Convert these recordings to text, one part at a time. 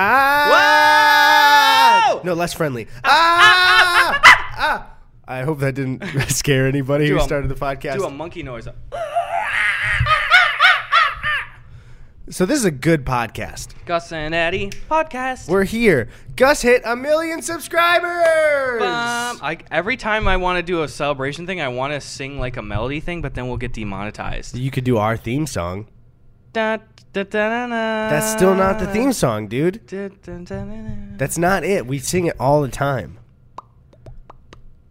Ah! Whoa! No, less friendly. Ah! ah! I hope that didn't scare anybody Do who a- started the podcast. Do a monkey noise. so this is a good podcast. Gus and Eddy podcast. We're here. Gus hit a million subscribers. Um, I, every time I want to do a celebration thing, I want to sing like a melody thing, but then we'll get demonetized. you could do our theme song. Da. That's still not the theme song, dude. That's not it. We sing it all the time.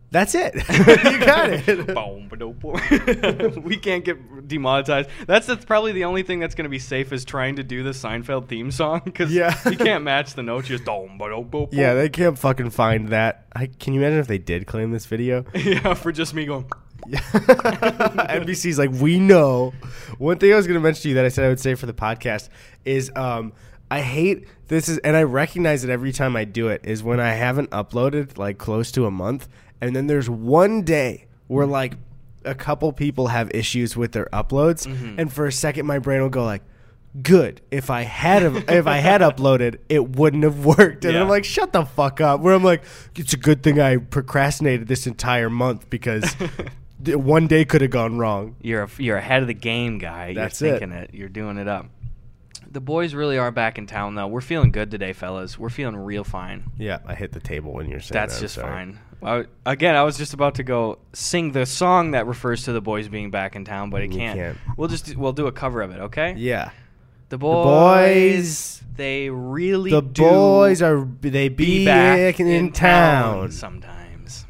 That's it. you got it. Boom, ba-dum, boom. we can't get demonetized. That's, that's probably the only thing that's going to be safe is trying to do the Seinfeld theme song because Yeah. you can't match the notes. You just dum, ba-dum, boom, Yeah, they can't fucking find that. I, can you imagine if they did claim this video? yeah, for just me going. NBC's like, we know. One thing I was going to mention to you that I said I would say for the podcast is um, I hate this is, and I recognize it every time I do it, is when I haven't uploaded like close to a month, and then there's one day where like a couple people have issues with their uploads, and for a second my brain will go like, good. If I had if I had uploaded, it wouldn't have worked. And Yeah. I'm like, shut the fuck up. Where I'm like, it's a good thing I procrastinated this entire month because one day could have gone wrong. You're a, you're ahead of the game, guy. That's you're it. thinking it. You're doing it up. The boys really are back in town, though. We're feeling good today, fellas. We're feeling real fine. Yeah, I hit the table when you're saying That's that, just sorry. fine. I, again, I was just about to go sing the song that refers to the boys being back in town, but it can't. can't. We'll just we'll do a cover of it, okay? Yeah. The boys- boys, they really The boys are they be, be back in, town. sometimes.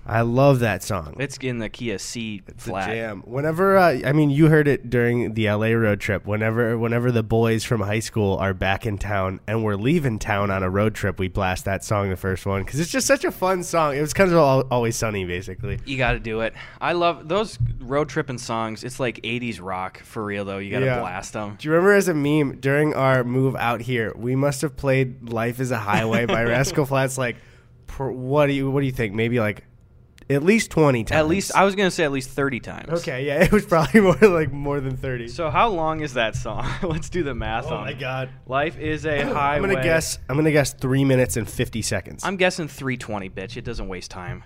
I love that song. It's in the key of C It's a flat. jam. Whenever uh, I mean, you heard it during the LA road trip. Whenever, whenever the boys from high school are back in town and we're leaving town on a road trip, we blast that song, the first one, because it's just such a fun song. It was kind of all, always sunny, basically. You got to do it. I love those road tripping songs. It's like 80s rock for real though. You got to Yeah. blast them. Do you remember as a meme during our move out here, we must have played "Life Is a Highway" by Rascal Flatts. Like, what do you what do you think? Maybe like at least twenty times. At least I was going to say at least 30 times. Okay, yeah, it was probably more like more than thirty. So how long is that song? Let's do the math oh on my it. god. Life is a highway. I'm gonna guess. I'm gonna guess three minutes and fifty seconds. I'm guessing 320, bitch. It doesn't waste time.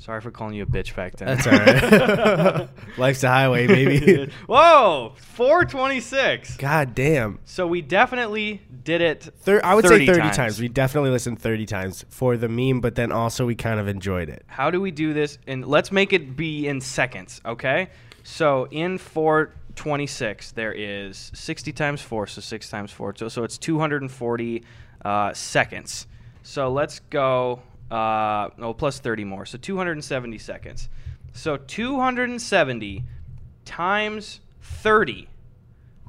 Sorry for calling you a bitch back then. That's all right. Life's a highway, baby. Whoa, 426. God damn. So we definitely did it. Thir- I would 30 say 30 times. times. We definitely listened 30 times for the meme, but then also we kind of enjoyed it. How do we do this? And let's make it be in seconds, okay? So in 426, there is 60 times 4, so 6 times 4. So, so it's 240 uh, seconds. So let's go, uh, oh, plus 30 more. So 270 seconds. So 270 times 30.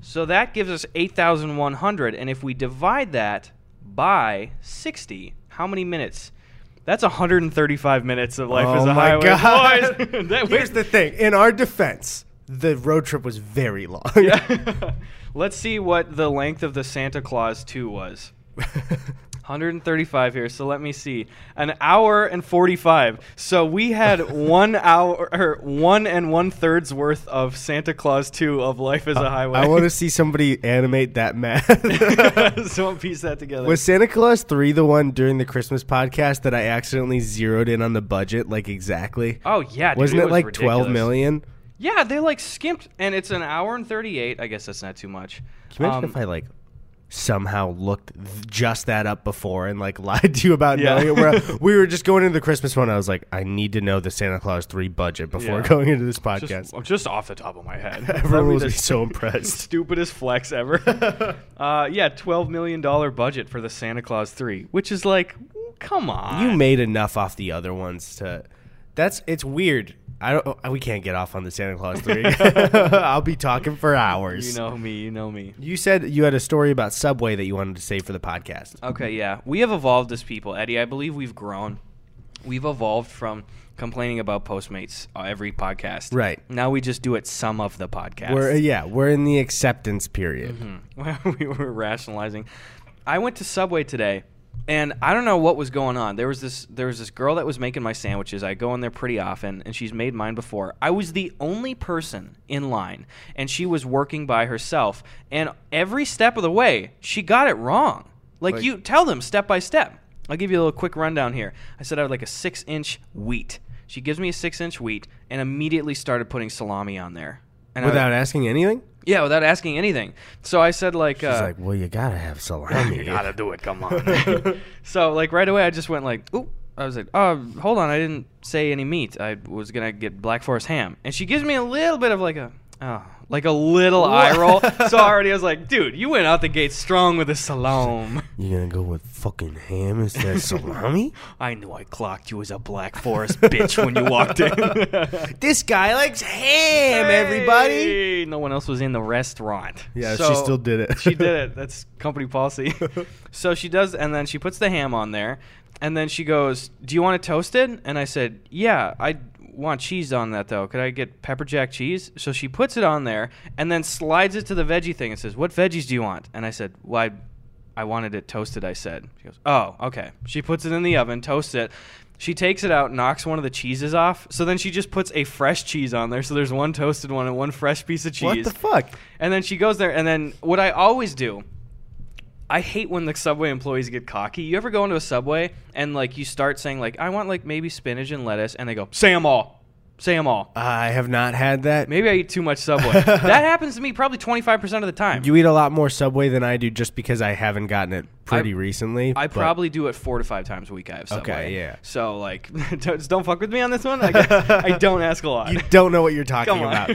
So that gives us 8,100. And if we divide that by 60, how many minutes? That's 135 minutes of life as oh a my highway. God. That Here's the thing. In our defense, the road trip was very long. Let's see what the length of the Santa Clause 2 was. 135 here, so let me see. An hour and 45. So we had one hour, or one and one third's worth of Santa Clause 2 of Life as a Highway. I want to see somebody animate that math. Someone piece that together. Was Santa Clause 3 the one during the Christmas podcast that I accidentally zeroed in on the budget like exactly? oh yeah, dude, Wasn't it, was like 12 ridiculous. million? Yeah, they like skimped, and it's an hour and 38. I guess that's not too much. Can you imagine Um, if I like somehow looked th- just that up before and like lied to you about Yeah. knowing it? Where we were just going into the Christmas one, I was like, I need to know the Santa Clause 3 budget before Yeah. going into this podcast. Just, just off the top of my head. Everyone be so impressed. Stupidest flex ever. uh, yeah, twelve million dollar budget for the Santa Clause three, which is like, come on. You made enough off the other ones to. That's it's weird. I don't. We can't get off on the Santa Clause three. I'll be talking for hours. You know me. You know me. You said you had a story about Subway that you wanted to say for the podcast. Okay, yeah, we have evolved as people, Eddy. I believe we've grown. We've evolved from complaining about Postmates uh, every podcast. Right. now, we just do it some of the podcast. We're yeah, we're in the acceptance period. Mm-hmm. we were rationalizing. I went to Subway today, and I don't know what was going on. There was this there was this girl that was making my sandwiches. I go in there pretty often, and she's made mine before. I was the only person in line, and she was working by herself. And every step of the way, she got it wrong. Like, Like- you tell them step by step. I'll give you a little quick rundown here. I said I would like a six inch wheat. She gives me a six inch wheat and immediately started putting salami on there. And I- Without asking anything? Yeah, without asking anything. So I said like, She's uh, like, well, you gotta have salami. you gotta do it. Come on. so like right away, I just went like, "Ooh." I was like, "Oh, hold on. I didn't say any meat. I was gonna get Black Forest ham." And she gives me a little bit of like a, oh, like a little eye roll. so already I was like, "Dude, you went out the gate strong with a salam." You gonna go with fucking ham instead of salami? I knew I clocked you as a Black Forest bitch when you walked in. this guy likes ham, everybody. No one else was in the restaurant. Yeah, she still did it. she did it. That's company policy. so she does, and then she puts the ham on there, and then she goes, "Do you want it toasted?" And I said, "Yeah, I want cheese on that though. Could I get pepper jack cheese?" So she puts it on there, and then slides it to the veggie thing and says, "What veggies do you want?" And I said, "Well, I, I wanted it toasted." I said. She goes, "Oh, okay." She puts it in the oven, toasts it. She takes it out, knocks one of the cheeses off. So then she just puts a fresh cheese on there. So there's one toasted one and one fresh piece of cheese. What the fuck? And then she goes there, and then what I always do, I hate when the Subway employees get cocky. You ever go into a Subway and like you start saying like I want like maybe spinach and lettuce, and they go say them all, say them all. I have not had that. Maybe I eat too much Subway. that happens to me probably twenty five percent of the time. You eat a lot more Subway than I do just because I haven't gotten it pretty I- recently. I but- probably do it four to five times a week. I have Subway. Okay, yeah. So like, don't, don't fuck with me on this one. Like, I don't ask a lot. You don't know what you're talking about.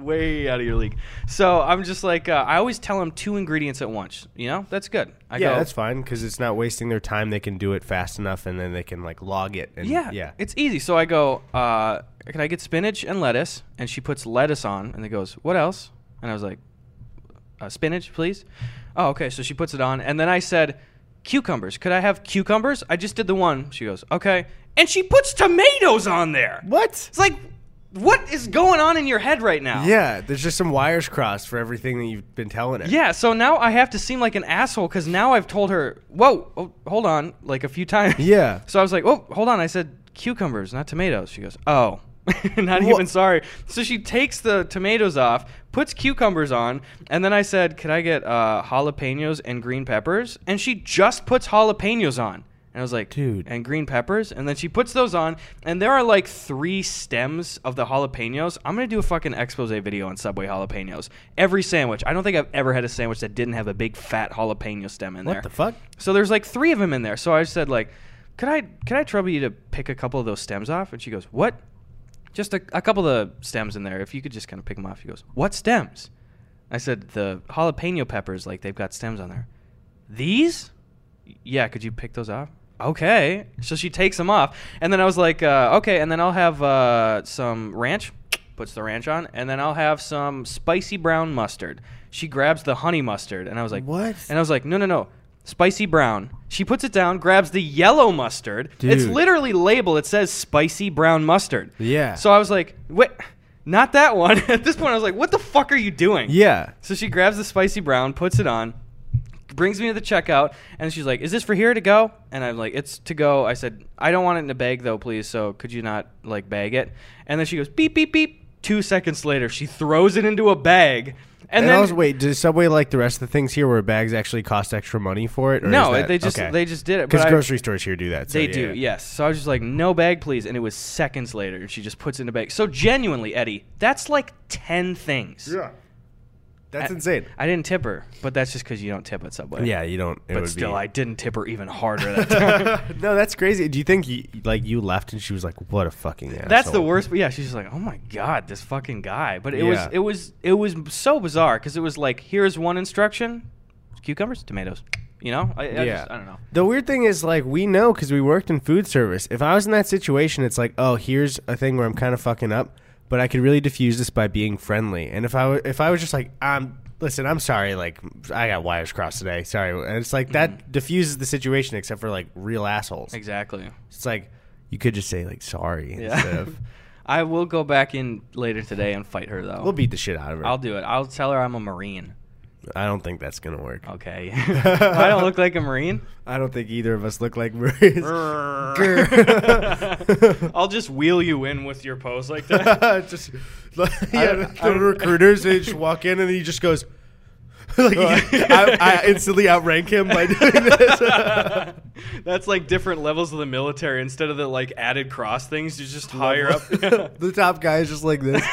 way out of your league. So I'm just like, uh, I always tell them two ingredients at once. You know, that's good. I yeah, go, that's fine because it's not wasting their time. They can do it fast enough, and then they can like log it. And, Yeah, yeah. It's easy. So I go, uh, can I get spinach and lettuce? And she puts lettuce on, and it goes, what else? And I was like, uh, spinach, please. Oh, okay. So she puts it on, and then I said, cucumbers. Could I have cucumbers? I just did the one. She goes, okay. And she puts tomatoes on there. what? It's like, what is going on in your head right now? Yeah, there's just some wires crossed for everything that you've been telling her. Yeah, so now I have to seem like an asshole because now I've told her, whoa, oh, hold on, like a few times. Yeah. So I was like, oh, hold on. I said cucumbers, not tomatoes. She goes, oh. not Wha- even sorry. So she takes the tomatoes off, puts cucumbers on, and then I said, could I get uh, jalapenos and green peppers? And she just puts jalapenos on. And I was like, Dude. and green peppers. And then she puts those on, and there are like three stems of the jalapenos. I'm gonna do a fucking expose video on Subway jalapenos. Every sandwich. I don't think I've ever had a sandwich that didn't have a big fat jalapeno stem in there. What the fuck? So there's like three of them in there. So I said like, could I could I trouble you to pick a couple of those stems off? And she goes, what? Just a, a couple of stems in there. If you could just kind of pick them off. He goes, what stems? I said the jalapeno peppers. Like they've got stems on there. These? Yeah. Could you pick those off? Okay. So she takes them off, and then I was like, uh, okay. And then I'll have uh, some ranch. Puts the ranch on, and then I'll have some spicy brown mustard. She grabs the honey mustard, and I was like, What? and I was like, no, no, no. Spicy brown. She puts it down, grabs the yellow mustard. It's literally labeled. It says spicy brown mustard. Yeah. So I was like, wait, not that one. At this point, I was like, what the fuck are you doing? Yeah. So she grabs the spicy brown, puts it on, brings me to the checkout, and she's like, "Is this for here to go?" And I'm like, "It's to go." I said, "I don't want it in a bag though, please. So could you not like bag it?" And then she goes, "Beep beep beep." Two seconds later, she throws it into a bag, and, And, then I was wait, does Subway like the rest of the things here where bags actually cost extra money for it? or no, that- they just okay. they just did it. because but I- grocery stores here do that. So They yeah. do, yes. So I was just like, no bag, please. And it was seconds later, and she just puts it in a bag. So genuinely, Eddy, that's like 10 things. Yeah. That's I- insane. I didn't tip her, but that's just because you don't tip at Subway. Yeah, you don't. But still, be, I didn't tip her even harder that time. no, that's crazy. Do you think you, like you left and she was like, "What a fucking asshole"? That's the worst. But yeah, she's just like, "Oh my god, this fucking guy." But it was it was it was so bizarre because it was like, here's one instruction: cucumbers, tomatoes. You know, I, I, Yeah. just, I don't know. The weird thing is, like, we know because we worked in food service. If I was in that situation, it's like, oh, here's a thing where I'm kind of fucking up, but I could really diffuse this by being friendly. And if I if I was just like, um, listen, I'm sorry, like, I got wires crossed today, sorry, and it's like that diffuses the situation, except for like real assholes. Exactly. It's like you could just say like sorry Yeah. instead of I will go back in later today and fight her though. we'll beat the shit out of her. I'll do it. I'll tell her I'm a marine. I don't think that's gonna work. Okay. I don't look like a marine. I don't think either of us look like Marines. I'll just wheel you in with your pose like that. just like, yeah, I- the I- recruiters they just walk in and he just goes like I, I instantly outrank him by doing this. That's like different levels of the military. Instead of the like added cross things, you're just higher up. the top guy is just like this.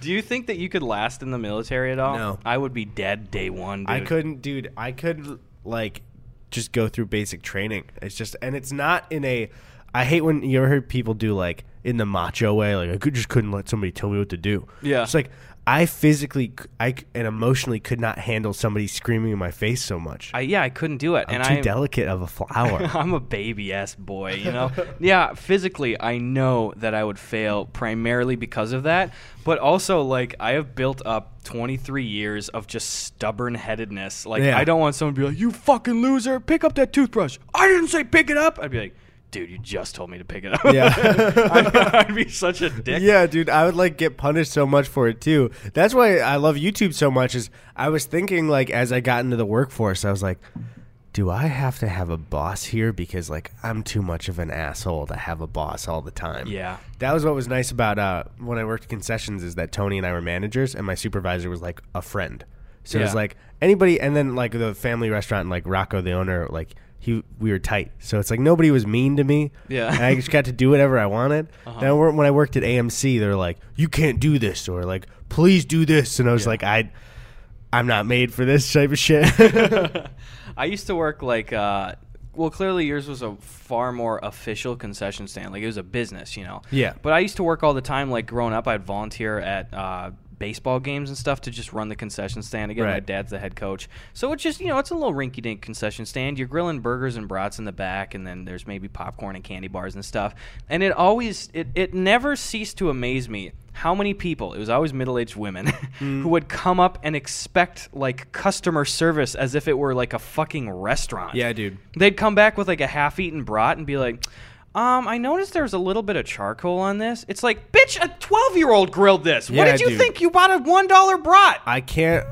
Do you think that you could last in the military at all? No. I would be dead day one. Dude. I couldn't, dude. I could like just go through basic training. It's just, and it's not in a. I hate when you ever heard people do like in the macho way, like I could just couldn't let somebody tell me what to do. Yeah. it's like I physically, I and emotionally could not handle somebody screaming in my face so much. I, yeah, I couldn't do it, I'm and too I delicate of a flower. I'm a baby ass boy, you know? yeah, physically, I know that I would fail primarily because of that. But also, like, I have built up 23 years of just stubborn headedness. Like, Yeah. I don't want someone to be like, you fucking loser, pick up that toothbrush. I didn't say pick it up. I'd be like, dude, you just told me to pick it up. Yeah. I'd, I'd be such a dick. Yeah, dude, I would like get punished so much for it too. That's why I love YouTube so much. Is I was thinking like as I got into the workforce, I was like, do I have to have a boss here because like I'm too much of an asshole to have a boss all the time? Yeah. That was what was nice about uh, when I worked concessions is that Tony and I were managers and my supervisor was like a friend. So it was like anybody, and then like the family restaurant, like Rocco, the owner, like he we were tight. So it's like nobody was mean to me. Yeah. Uh-huh. and I just got to do whatever I wanted. Wor- when I worked at AMC, they're like, "You can't do this," or like, "Please do this," and I was Yeah. like, "I, I'm not made for this type of shit." I used to work like, uh, well, clearly yours was a far more official concession stand. Like it was a business, you know. Yeah. But I used to work all the time. Like growing up, I'd volunteer at uh, baseball games and stuff to just run the concession stand. Again, my dad's the head coach, so it's just you know it's a little rinky-dink concession stand. You're grilling burgers and brats in the back, and then there's maybe popcorn and candy bars and stuff. And it always, it it never ceased to amaze me how many people it was always middle-aged women who mm. would come up and expect like customer service as if it were like a fucking restaurant yeah, dude. they'd come back with like a half-eaten brat and be like um, I noticed there's a little bit of charcoal on this. It's like, bitch, a 12-year-old grilled this. what did you dude. think? You bought a $1 brat. I can't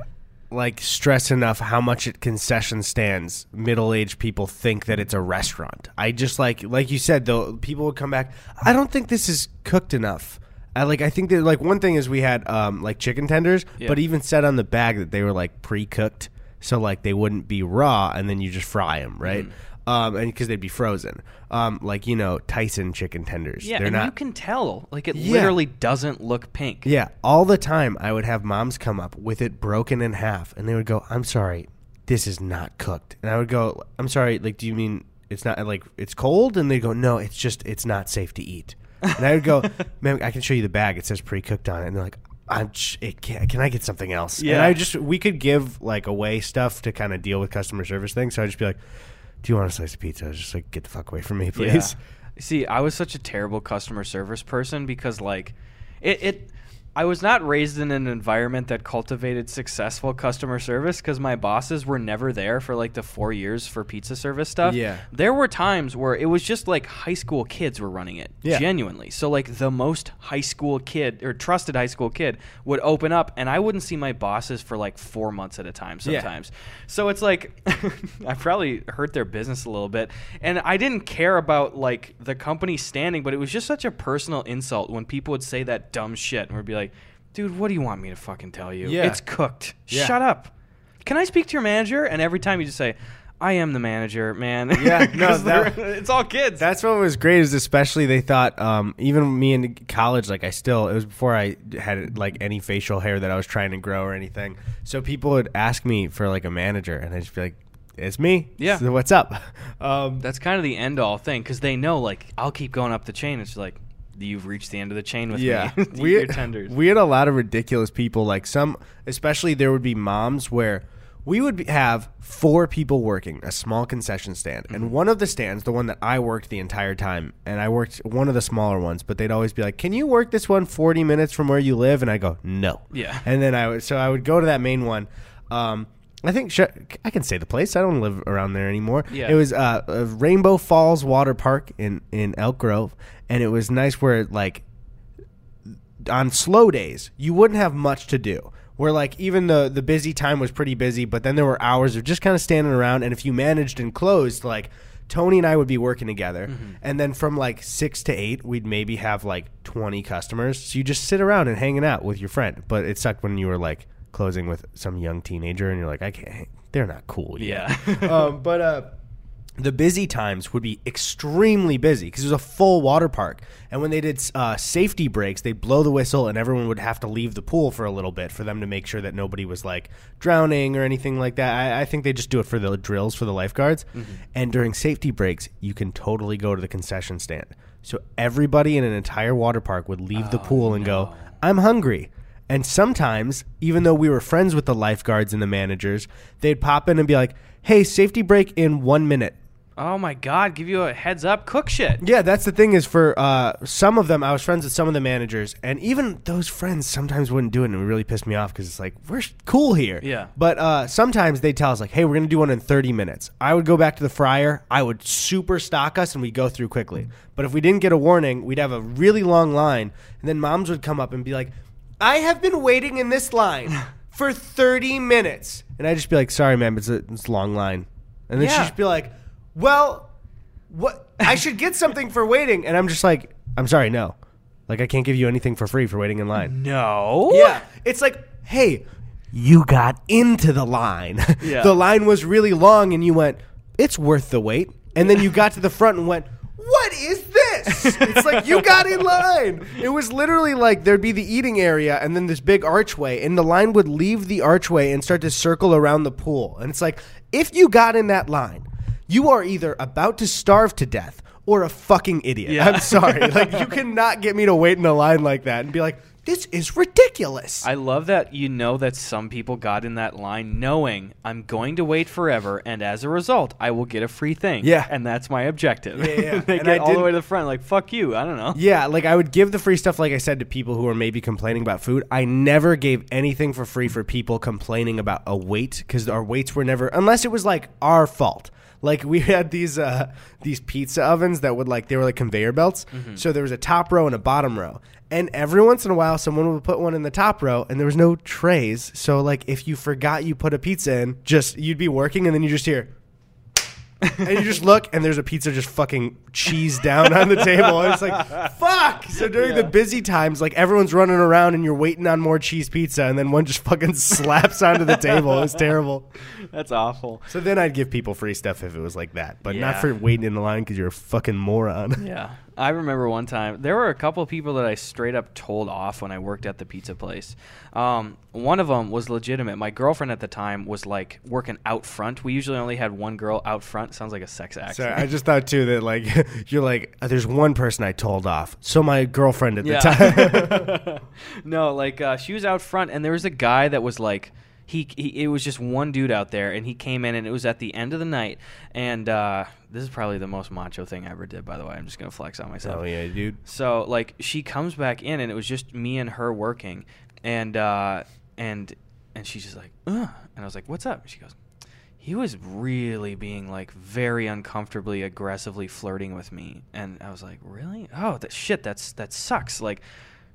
like stress enough how much at concession stands middle-aged people think that it's a restaurant. I just like like you said though people would come back, I don't think this is cooked enough. I like I think that like one thing is we had um like chicken tenders, Yeah. but even said on the bag that they were like pre-cooked so like they wouldn't be raw and then you just fry them, right? Mm. Um and cuz they'd be frozen. Um like you know Tyson chicken tenders. Yeah, They're and not you can tell. Like, it Yeah. literally doesn't look pink. yeah, all the time I would have moms come up with it broken in half and they would go, "I'm sorry, this is not cooked." And I would go, "I'm sorry, like do you mean it's not like it's cold?" And they go, "No, it's just it's not safe to eat." And I would go, "Man, I can show you the bag. It says pre-cooked on it." And they're like, "I'm sh- it can, can I get something else?" And Yeah. I just we could give like away stuff to kind of deal with customer service things. So I'd just be like, "Do you want a slice of pizza?" I was just like, "Get the fuck away from me, please." Yeah. See, I was such a terrible customer service person because like it, it I was not raised in an environment that cultivated successful customer service because my bosses were never there for like the four years for pizza service stuff. Yeah. There were times where it was just like high school kids were running it. Yeah. Genuinely. So like the most high school kid or trusted high school kid would open up and I wouldn't see my bosses for like four months at a time sometimes. Yeah. So it's like I probably hurt their business a little bit. And I didn't care about like the company standing, but it was just such a personal insult when people would say that dumb shit and would be like, dude, what do you want me to fucking tell you? Yeah. It's cooked. Yeah. Shut up. Can I speak to your manager? And every time you just say, I am the manager, man. Yeah, no, that- it's all kids. That's what was great is especially they thought um, even me in college like I still it was before I had like any facial hair that I was trying to grow or anything. So people would ask me for like a manager and I'd just be like, "It's me. Yeah. So what's up?" Um, That's kind of the end all thing because they know, like, I'll keep going up the chain. It's like, you've reached the end of the chain with yeah, me. we Your tenders. we had a lot of ridiculous people. Like some, especially there would be moms where we would be, have four people working a small concession stand, Mm-hmm. and one of the stands, the one that I worked the entire time, and I worked one of the smaller ones, but they'd always be like, "Can you work this one 40 minutes from where you live?" And I go, "No." Yeah. And then I would, so I would go to that main one. Um, I think sh- I can say the place. I don't live around there anymore. Yeah. It was uh, uh, Rainbow Falls Water Park in in Elk Grove, and it was nice where like on slow days you wouldn't have much to do. Where like even the the busy time was pretty busy, but then there were hours of just kind of standing around, and if you managed and closed, like Tony and I would be working together, Mm-hmm. and then from like six to eight, we'd maybe have like twenty customers. So you just sit around and hanging out with your friend. But it sucked when you were like closing with some young teenager, and you're like, I can't. They're not cool. Yet. Yeah. um, but uh, the busy times would be extremely busy because it was a full water park. And when they did uh, safety breaks, they'd blow the whistle, and everyone would have to leave the pool for a little bit for them to make sure that nobody was like drowning or anything like that. I, I think they just do it for the drills for the lifeguards. And during safety breaks, you can totally go to the concession stand. So everybody in an entire water park would leave the pool and go, I'm hungry. And sometimes, even though we were friends with the lifeguards and the managers, they'd pop in and be like, hey, safety break in one minute. oh my god, give you a heads up, cook shit. Yeah, that's the thing is for uh, some of them, I was friends with some of the managers, and even those friends sometimes wouldn't do it, and it really pissed me off because it's like, we're cool here. Yeah. But uh, sometimes they'd tell us, like, hey, we're going to do one in 30 minutes. I would go back to the fryer, I would super stock us, and we'd go through quickly. But if we didn't get a warning, we'd have a really long line, and then moms would come up and be like, I have been waiting in this line for 30 minutes. And I'd just be like, sorry, ma'am, it's a, it's a long line. And then Yeah. she'd just be like, well, what? I should get something for waiting. And I'm just like, I'm sorry, no. Like, I can't give you anything for free for waiting in line. No. Yeah. It's like, hey, you got into the line. Yeah. the line was really long, and you went, it's worth the wait. And then you got to the front and went, what is this? it's like you got in line. It was literally like there'd be the eating area and then this big archway, and the line would leave the archway and start to circle around the pool. And it's like, if you got in that line, you are either about to starve to death or a fucking idiot. Yeah. I'm sorry. like, you cannot get me to wait in a line like that and be like, this is ridiculous. I love that you know that some people got in that line knowing I'm going to wait forever, and as a result, I will get a free thing. Yeah. and that's my objective. Yeah, yeah. they And get I all the didn't- way to the front, like fuck you. I don't know. Yeah, like I would give the free stuff, like I said, to people who are maybe complaining about food. I never gave anything for free for people complaining about a wait because our waits were never, unless it was like our fault. Like we had these uh, these pizza ovens that would like they were like conveyor belts. So there was a top row and a bottom row, and every once in a while someone would put one in the top row, and there was no trays. So like if you forgot you put a pizza in, just you'd be working, and then you just hear and you just look and there's a pizza just fucking cheese down on the table. And it's like fuck! So during the busy times like everyone's running around and you're waiting on more cheese pizza and then one just fucking slaps onto the table. It's terrible. That's awful. so then i'd give people free stuff if it was like that but not for waiting in the line because you're a fucking moron. Yeah. I remember one time there were a couple of people that I straight up told off when I worked at the pizza place. Um, one of them was legitimate. My girlfriend at the time was like working out front. We usually only had one girl out front. Sounds like a sex act. Sorry, I just thought too that like you're like "Uh, there's one person I told off. So my girlfriend at the time. no, like uh, she was out front, and there was a guy that was like. He, he, it was just one dude out there, and he came in, and it was at the end of the night. And uh, this is probably the most macho thing I ever did, by the way. I'm just gonna flex on myself. oh yeah, dude. So like she comes back in and it was just me and her working, and uh, and and she's just like, Ugh. and I was like, what's up? She goes, he was really being like very uncomfortably aggressively flirting with me, and I was like, really? Oh, that shit, that's that sucks. Like,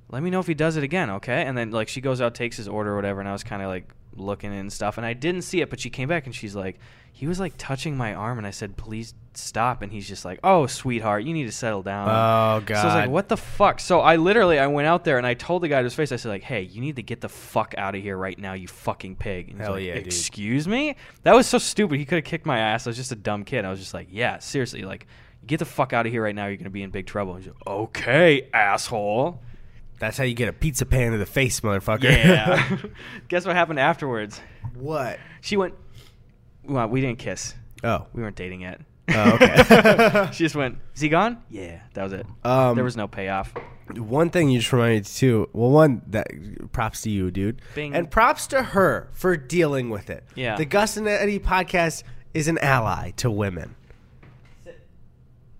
let me know if he does it again, okay? And then like she goes out, takes his order or whatever, and I was kind of like looking and stuff, and I didn't see it, but she came back and she's like, he was like touching my arm, and I said, please stop, and he's just like, oh, sweetheart, you need to settle down. Oh god. So I was like, "What the fuck?" So I literally I went out there and I told the guy to his face. I said like, "Hey, you need to get the fuck out of here right now, you fucking pig." And he's Hell like, yeah, dude. Excuse me? That was so stupid. He could have kicked my ass. I was just a dumb kid. I was just like, "Yeah, seriously, like." Get the fuck out of here right now. You're gonna be in big trouble. And he's like, okay, asshole. That's how you get a pizza pan to the face, motherfucker. Yeah. Guess what happened afterwards? what? She went. Well, we didn't kiss. Oh. We weren't dating yet. Oh, okay. she just went. Is he gone? Yeah, that was it. Um, there was no payoff. One thing you just reminded me too. Well, one that props to you, dude, Bing. and props to her for dealing with it. Yeah. the Gus and Eddy podcast is an ally to women.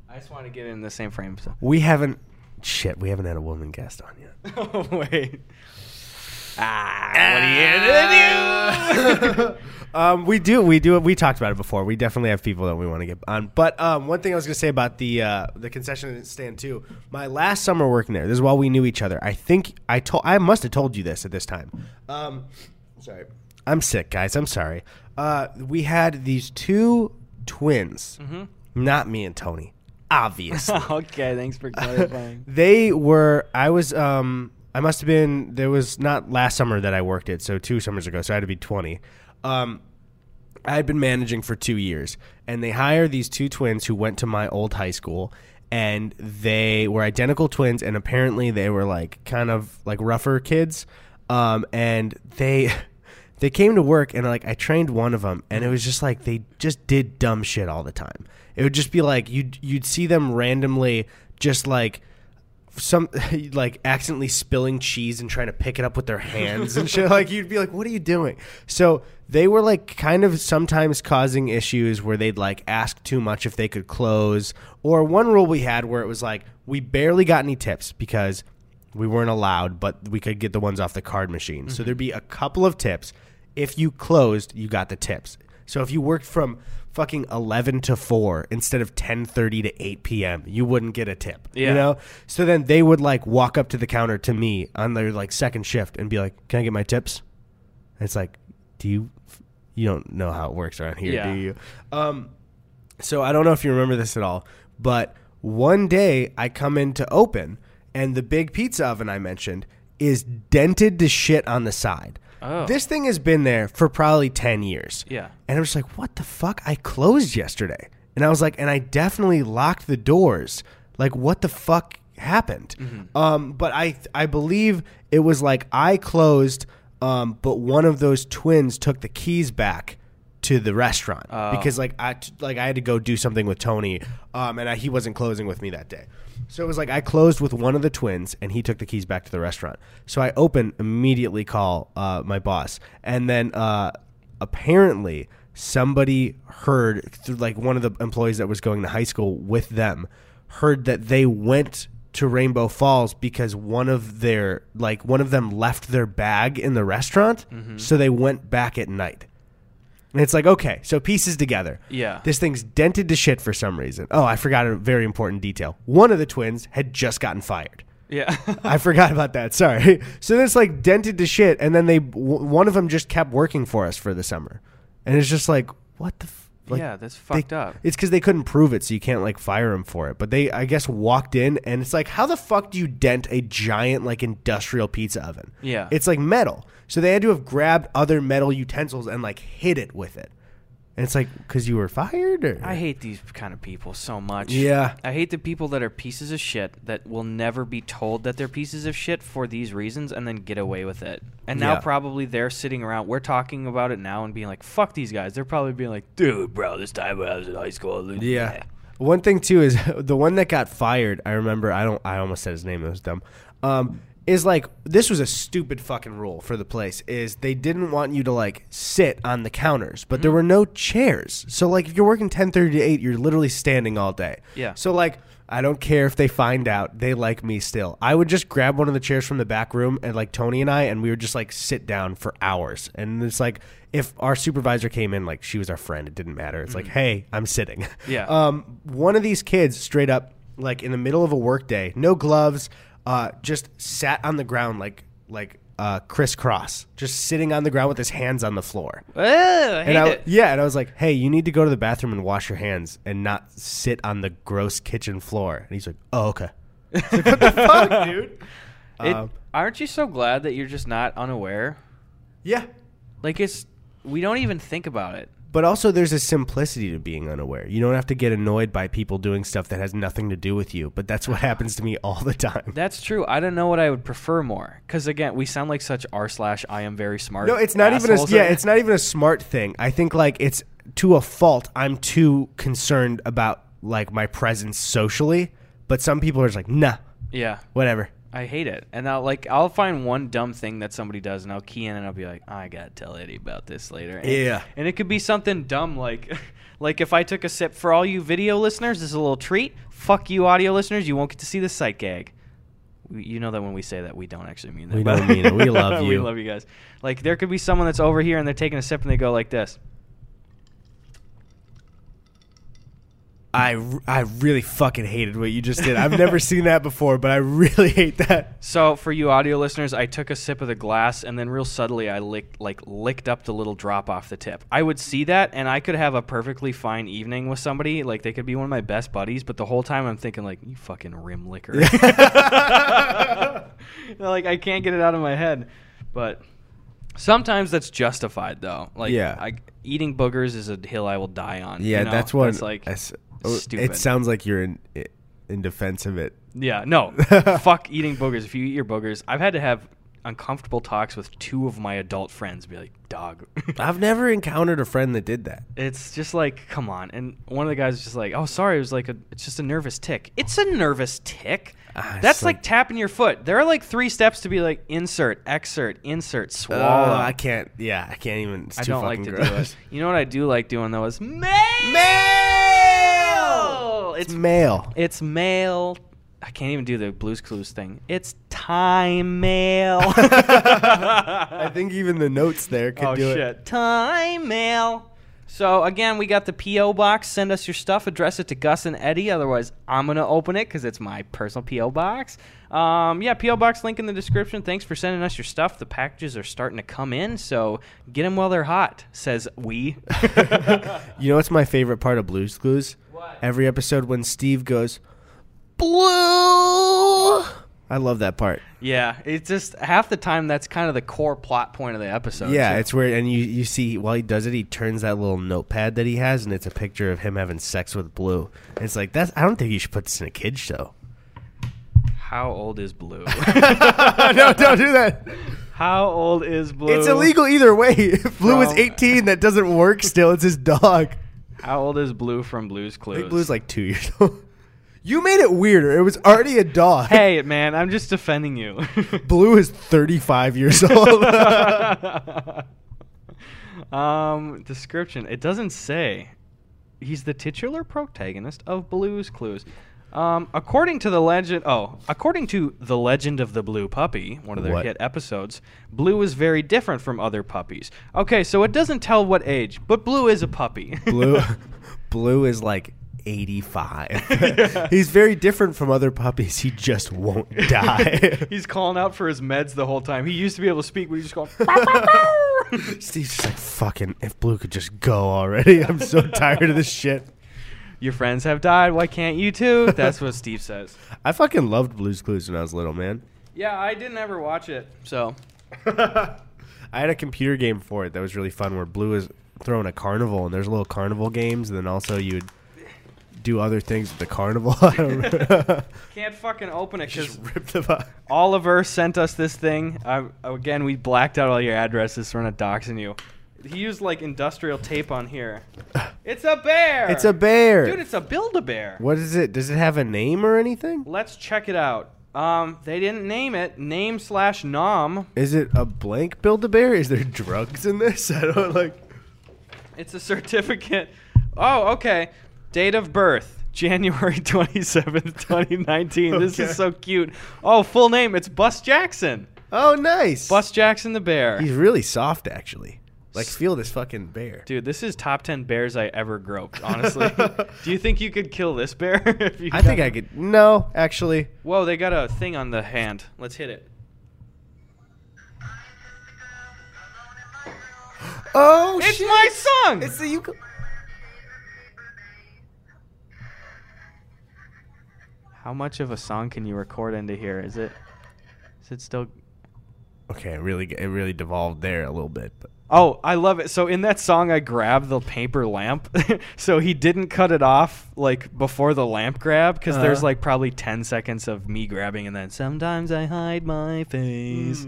I just want to get in the same frame. So. We haven't, shit, we haven't had a woman guest on yet. oh wait. Ah, what are you gonna do? um, we do, we do. We talked about it before. We definitely have people that we want to get on. But um, one thing I was gonna say about the uh, the concession stand too. My last summer working there, this is while we knew each other. I think I told, I must have told you this at this time. Um, sorry, I'm sick, guys. I'm sorry. Uh, we had these two twins, not me and Tony, obviously. okay, thanks for clarifying. they were i was um I must have been. There was not last summer that I worked it, so two summers ago. So I had to be twenty. Um, I had been managing for two years, and they hire these two twins who went to my old high school, and they were identical twins, and apparently they were like kind of like rougher kids, um, and they. They came to work and like I trained one of them and it was just like they just did dumb shit all the time. It would just be like you'd you'd see them randomly just like some like accidentally spilling cheese and trying to pick it up with their hands and shit. Like you'd be like, "What are you doing?" So they were like kind of sometimes causing issues where they'd like ask too much if they could close. Or one rule we had where it was like we barely got any tips because we weren't allowed, but we could get the ones off the card machine. So mm-hmm. there'd be a couple of tips. If you closed, you got the tips. So if you worked from fucking 11 to 4 instead of 10:30 to 8 p.m., you wouldn't get a tip. Yeah. You know? So then they would like walk up to the counter to me on their like second shift and be like, "Can I get my tips?" And it's like, "Do you you don't know how it works around here, Yeah. do you?" Um so I don't know if you remember this at all, but one day I come in to open and the big pizza oven I mentioned is dented to shit on the side. Oh. This thing has been there for probably 10 years. Yeah. And I was like, what the fuck? I closed yesterday. And I was like, and I definitely locked the doors. Like, what the fuck happened? Um, but I I believe it was like I closed, um, but one of those twins took the keys back to the restaurant Oh. because like I like I had to go do something with Tony, um, and I, he wasn't closing with me that day. So it was like I closed with one of the twins, and he took the keys back to the restaurant. So I open immediately, call uh, my boss, and then uh, apparently somebody heard through like one of the employees that was going to high school with them heard that they went to Rainbow Falls because one of their like one of them left their bag in the restaurant, so they went back at night. And it's like, okay, so pieces together. Yeah. This thing's dented to shit for some reason. Oh, I forgot a very important detail. One of the twins had just gotten fired. Yeah. I forgot about that. Sorry. So then it's like dented to shit, and then they w- one of them just kept working for us for the summer, and it's just like, what the. F- like, yeah, that's they- fucked up. It's because they couldn't prove it, so you can't like fire them for it. But they, I guess, walked in, and it's like, how the fuck do you dent a giant like industrial pizza oven? Yeah. it's like metal, so they had to have grabbed other metal utensils and like hit it with it. And it's like, because you were fired, or I hate these kind of people so much. Yeah. I hate the people that are pieces of shit that will never be told that they're pieces of shit for these reasons and then get away with it. And now Yeah. probably they're sitting around. We're talking about it now and being like, "Fuck these guys." They're probably being like, "Dude, bro, this time when I was in high school." Yeah. One thing too is the one that got fired. I remember. I don't. I almost said his name. It was dumb. Um, is like this was a stupid fucking rule for the place. Is they didn't want you to like sit on the counters, but there were no chairs. So like if you're working ten thirty to eight, you're literally standing all day. Yeah. So like. I don't care if they find out. They like me still. I would just grab one of the chairs from the back room and like Tony and I, and we would just like sit down for hours. And it's like if our supervisor came in, like she was our friend, it didn't matter. It's like, hey, I'm sitting. Yeah. Um, one of these kids straight up, like in the middle of a workday, no gloves, uh, just sat on the ground like like uh, crisscross, just sitting on the ground with his hands on the floor. Ugh, I hate And I, it. yeah, and I was like, "Hey, you need to go to the bathroom and wash your hands, and not sit on the gross kitchen floor." And he's like, "Oh, okay." Like, what the fuck, dude? It- Um, aren't you so glad that you're just not unaware? yeah, Like it's we don't even think about it. But also there's a simplicity to being unaware. You don't have to get annoyed by people doing stuff that has nothing to do with you. But that's what happens to me all the time. That's true. I don't know what I would prefer more. Because again, we sound like such r slash I am very smart. No, it's not even a yeah, it's not even a smart thing. I think like it's to a fault. I'm too concerned about like my presence socially, but some people are just like, nah, yeah. whatever. I hate it. And I'll like I'll find one dumb thing that somebody does and I'll key in and I'll be like, I gotta tell Eddy about this later. And, Yeah. And it could be something dumb like like if I took a sip for all you video listeners, this is a little treat. Fuck you audio listeners, you won't get to see the sight gag. You know that when we say that, we don't actually mean that. We don't mean it. We love you. we love you guys. Like there could be someone that's over here and they're taking a sip and they go like this. I, I really fucking hated what you just did. I've never seen that before, but I really hate that. So for you audio listeners, I took a sip of the glass and then real subtly I licked like licked up the little drop off the tip. I would see that and I could have a perfectly fine evening with somebody, like they could be one of my best buddies, but the whole time I'm thinking like you fucking rim licker. like I can't get it out of my head. But sometimes that's justified though. Like Yeah. I, eating boogers is a hill I will die on. Yeah, you know? that's what. That's like I s- stupid. It sounds like you're in in defense of it. Yeah, no. Fuck eating boogers. If you eat your boogers, I've had to have uncomfortable talks with two of my adult friends. Be like, dog. I've never encountered a friend that did that. it's just like, come on. And one of the guys was just like, oh, sorry. It was like a, it's just a nervous tick. It's a nervous tick. Ah, That's like, like- tapping your foot. There are like three steps to be like insert, exert, insert, swallow. Oh, I can't. Yeah, I can't even. I don't like to do it. You know what I do like doing though is mail. It's mail. It's mail. I can't even do the Blues Clues thing. It's time mail. I think even the notes there could oh do shit! it. Time mail. So again, we got the PO box. Send us your stuff. Address it to Gus and Eddy. Otherwise, I'm gonna open it because it's my personal PO box. Um, yeah, PO box link in the description. Thanks for sending us your stuff. The packages are starting to come in, so get them while they're hot. Says we. You know what's my favorite part of Blues Clues? Every episode when Steve goes, Blue. I love that part. yeah, it's just half the time that's kind of the core plot point of the episode. yeah, too. it's where and you you see while he does it, he turns that little notepad that he has, and it's a picture of him having sex with Blue. And it's like that's. I don't think you should put this in a kids show. How old is Blue? no, don't do that. How old is Blue? It's illegal either way. If Blue is 18, that doesn't work. Still, it's his dog. How old is Blue from Blue's I Clues? think Blue's like two years old. You made it weirder. It was already a dog. hey, man, I'm just defending you. Blue is 35 years old. um, description. It doesn't say. He's the titular protagonist of Blue's Clues. Um, according to the legend, oh, according to the Legend of the Blue Puppy, one of their What? hit episodes, Blue is very different from other puppies. Okay, so it doesn't tell what age, but Blue is a puppy. Blue, Blue is like 85. He's very different from other puppies. He just won't die. He's calling out for his meds the whole time. He used to be able to speak, but he's just going. Steve's just like, fucking, if Blue could just go already. I'm so tired of this shit. Your friends have died. Why can't you too? That's what Steve says. I fucking loved Blue's Clues when I was little, man. Yeah, I didn't ever watch it, so I had a computer game for it that was really fun where Blue is throwing a carnival and there's little carnival games and then also you'd do other things at the carnival. I don't can't fucking open it because just rip the box. Oliver sent us this thing. I, again, we blacked out all your addresses, so we're not doxing you. He used like industrial tape on here. It's a bear. It's a bear. dude. It's a build a bear. what is it? Does it have a name or anything? Let's check it out. Um, they didn't name it. Name slash nom. Is it a blank build a bear? Is there drugs in this? I don't like. It's a certificate. Oh, okay. Date of birth. January 27th, 2019. This Okay. is so cute. Oh, full name. It's Bus Jackson. Oh, nice. Bus Jackson the bear. He's really soft, actually. Like, feel this fucking bear. Dude, this is top 10 bears I ever groped, honestly. Do you think you could kill this bear? if you I think I could. No, actually. Whoa, they got a thing on the hand. Let's hit it. Oh, It's shit. my song! It's the ukulele. How much of a song can you record into here? Is it is it still Okay, it really, it really devolved there a little bit. But Oh, I love it. So in that song I grabbed the paper lamp. so he didn't cut it off like before the lamp grab there's Uh-huh. like probably 10 seconds of me grabbing and then sometimes I hide my face.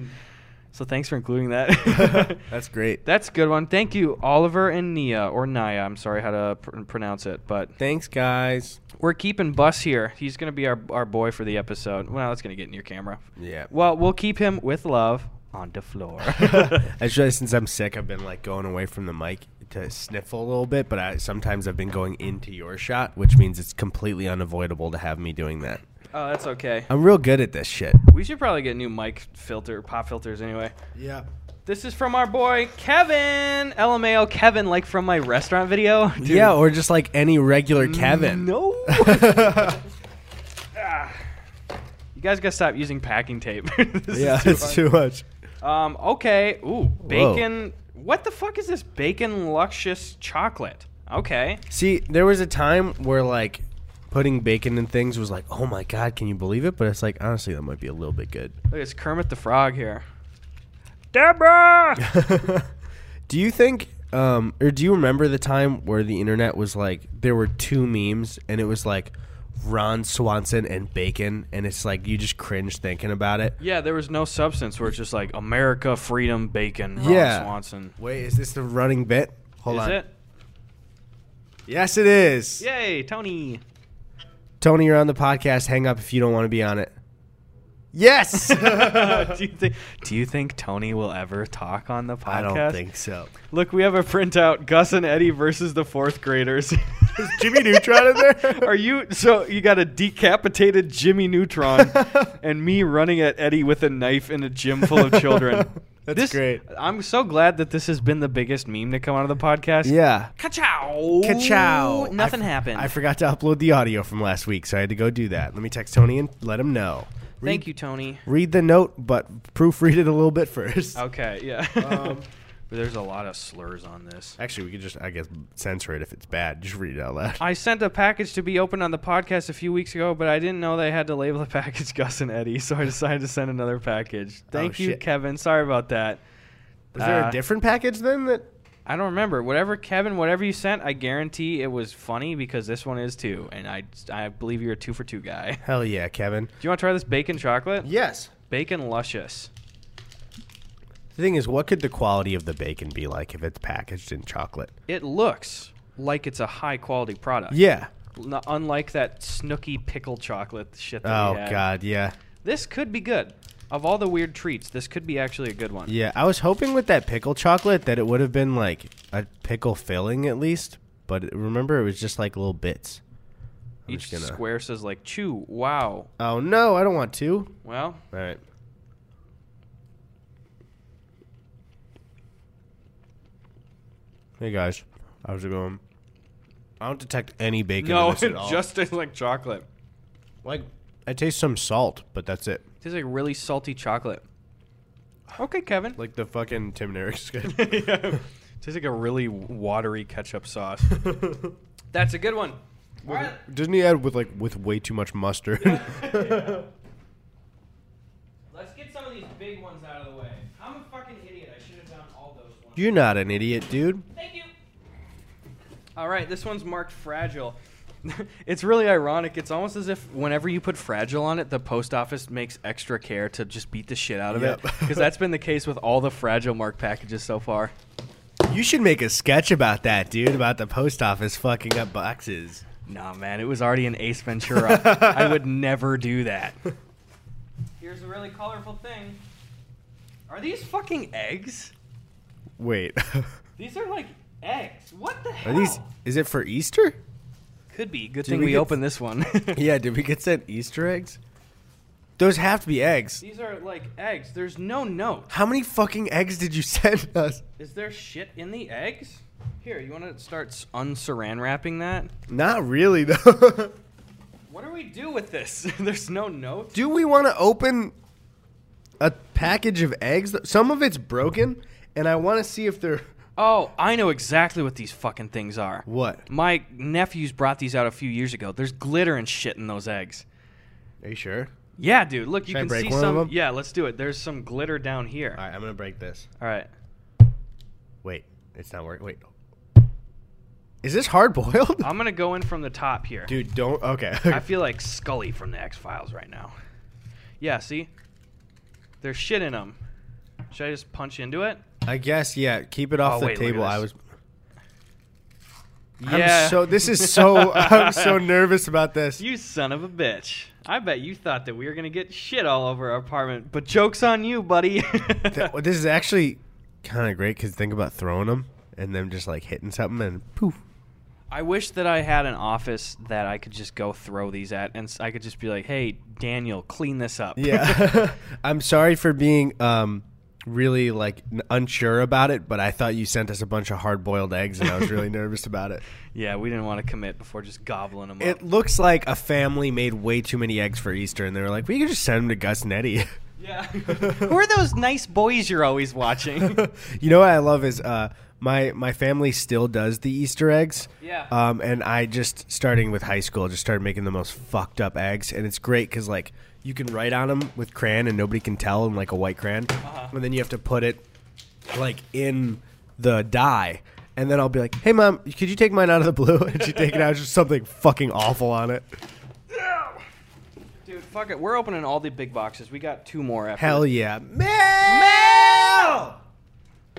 So thanks for including that. that's great. That's a good one. Thank you, Oliver and Nia or Naya. I'm sorry how to pr- pronounce it, but Thanks, guys. we're keeping Bus here. He's gonna be our our boy for the episode. Well, that's gonna get in your camera. Yeah. Well, we'll keep him with love on the floor. Actually, since I'm sick, I've been like going away from the mic to sniffle a little bit, but I, sometimes I've been going into your shot, which means it's completely unavoidable to have me doing that. Oh, that's okay. I'm real good at this shit. We should probably get new mic filter, pop filters anyway. Yeah. This is from our boy Kevin. LMAO Kevin, like from my restaurant video. Dude, Yeah, or just like any regular Kevin. No. Ah. you guys gotta stop using packing tape. This is yeah, too it's hard. too much. Um. Okay. Ooh, bacon. What the fuck is this bacon luscious chocolate? Okay. See, there was a time where like putting bacon in things was like, oh my god, can you believe it? But it's like honestly, that might be a little bit good. Look, it's Kermit the Frog here. Deborah. do you think, um, or do you remember the time where the internet was like there were two memes and it was like Ron Swanson and bacon, and it's like you just cringe thinking about it. yeah, there was no substance where it's just like America, freedom, bacon. Ron Yeah. Swanson. Wait, is this the running bit? Hold is on. it? Yes, it is. Yay, Tony. Tony, you're on the podcast. Hang up if you don't want to be on it. Yes. do you think? Do you think Tony will ever talk on the podcast? I don't think so. Look, we have a printout: Gus and Eddy versus the fourth graders. Is Jimmy Neutron in there? Are you so? You got a decapitated Jimmy Neutron, and me running at Eddy with a knife in a gym full of children. That's This- great. I'm so glad that this has been the biggest meme to come out of the podcast. Yeah. Ka-chow. Ka-chow. Nothing I f- happened. I forgot to upload the audio from last week, so I had to go do that. Let me text Tony and let him know. Read, Thank you, Tony. Read the note, but proofread it a little bit first. Okay, yeah. Um, There's a lot of slurs on this. Actually, we could just, I guess, censor it if it's bad. Just read it out loud. I sent a package to be opened on the podcast a few weeks ago, but I didn't know they had to label the package Gus and Eddy, so I decided to send another package. Thank you, shit. Kevin. Sorry about that. Was there Uh, a different package then that? I don't remember. Whatever, Kevin, whatever you sent, I guarantee it was funny because this one is too, and I, I believe you're a two for two guy. Hell yeah, Kevin. Do you want to try this bacon chocolate? Yes. Bacon luscious. The thing is, what could the quality of the bacon be like if it's packaged in chocolate? It looks like it's a high quality product. Yeah. N- unlike that Snooki pickle chocolate shit that Oh we had. God, yeah, This could be good. Of all the weird treats, this could be actually a good one. yeah. I was hoping with that pickle chocolate that it would have been like a pickle filling at least, but it- remember it was just like little bits. I'm Each just gonna- square says like chew. Wow. Oh no, I don't want to. Well, All right. Hey guys, how's it going? I don't detect any bacon no, in this it at all. just tastes like chocolate. like I taste some salt, but that's it. It Tastes like really salty chocolate. Okay, Kevin. Like the fucking Tim and Eric's good. yeah. Tastes like a really watery ketchup sauce. That's a good one. All right. Doesn't he add with like with way too much mustard? Let's get some of these big ones out of the way. I'm a fucking idiot. I should have done all those ones. You're not an idiot, dude. Thank you. All right, this one's marked fragile. it's really ironic. It's almost as if whenever you put fragile on it, the post office makes extra care to just beat the shit out of Yep. it. Because that's been the case with all the fragile mark packages so far. You should make a sketch about that, dude. About the post office fucking up boxes. Nah, man, it was already an Ace Ventura. I would never do that. Here's a really colorful thing. Are these fucking eggs? Wait, These are like eggs. What the hell? are these? Is it for Easter? Could be. Good Did thing we we, get- opened this one. Yeah. Did we get sent Easter eggs? Those have to be eggs. These are like eggs. There's no note. How many fucking eggs did you send us? Is there shit in the eggs? Here, you want to start s- unsaran wrapping that? Not really, though. What do we do with this? There's no note. Do we want to open a package of eggs? Some of it's broken, and I want to see if they're Oh, I know exactly what these fucking things are. what. My nephews brought these out a few years ago. There's glitter and shit in those eggs. Are you sure? Yeah, dude. Look, you Should I can break see one of some. them? Yeah, let's do it. There's some glitter down here. All right, I'm gonna break this. All right. Wait, it's not working. Wait, is this hard boiled? I'm gonna go in from the top here. Dude, don't. Okay. I feel like Scully from the X Files right now. Yeah, see? There's shit in them. Should I just punch into it? I guess yeah. Keep it off Oh, the wait, look at table. I was. Yeah. I'm so. This is so. I'm so nervous about this. You son of a bitch. I bet you thought that we were going to get shit all over our apartment, but joke's on you, buddy. Th- this is actually kind of great because think about throwing them and then just like hitting something and poof. I wish that I had an office that I could just go throw these at and s- I could just be like, "Hey, Daniel, clean this up." Yeah. I'm sorry for being um really like n- unsure about it, but I thought you sent us a bunch of hard boiled eggs, and I was really nervous about it. Yeah, we didn't want to commit before just gobbling them up. It looks like a family made way too many eggs for Easter, and they were like, "We could just send them to Gus and Eddy." Yeah. Who are those nice boys you're always watching? you know what I love is uh, my my family still does the Easter eggs. Yeah. Um, and I just starting with high school, just started making the most fucked up eggs, and it's great because like you can write on them with crayon and nobody can tell in like a white crayon, Uh-huh. and then you have to put it like in the dye. And then I'll be like, "Hey, mom, could you take mine out of the blue?" And she take it out, just something fucking awful on it. Dude, fuck it. We're opening all the big boxes. We got two more after. Hell yeah, Mel!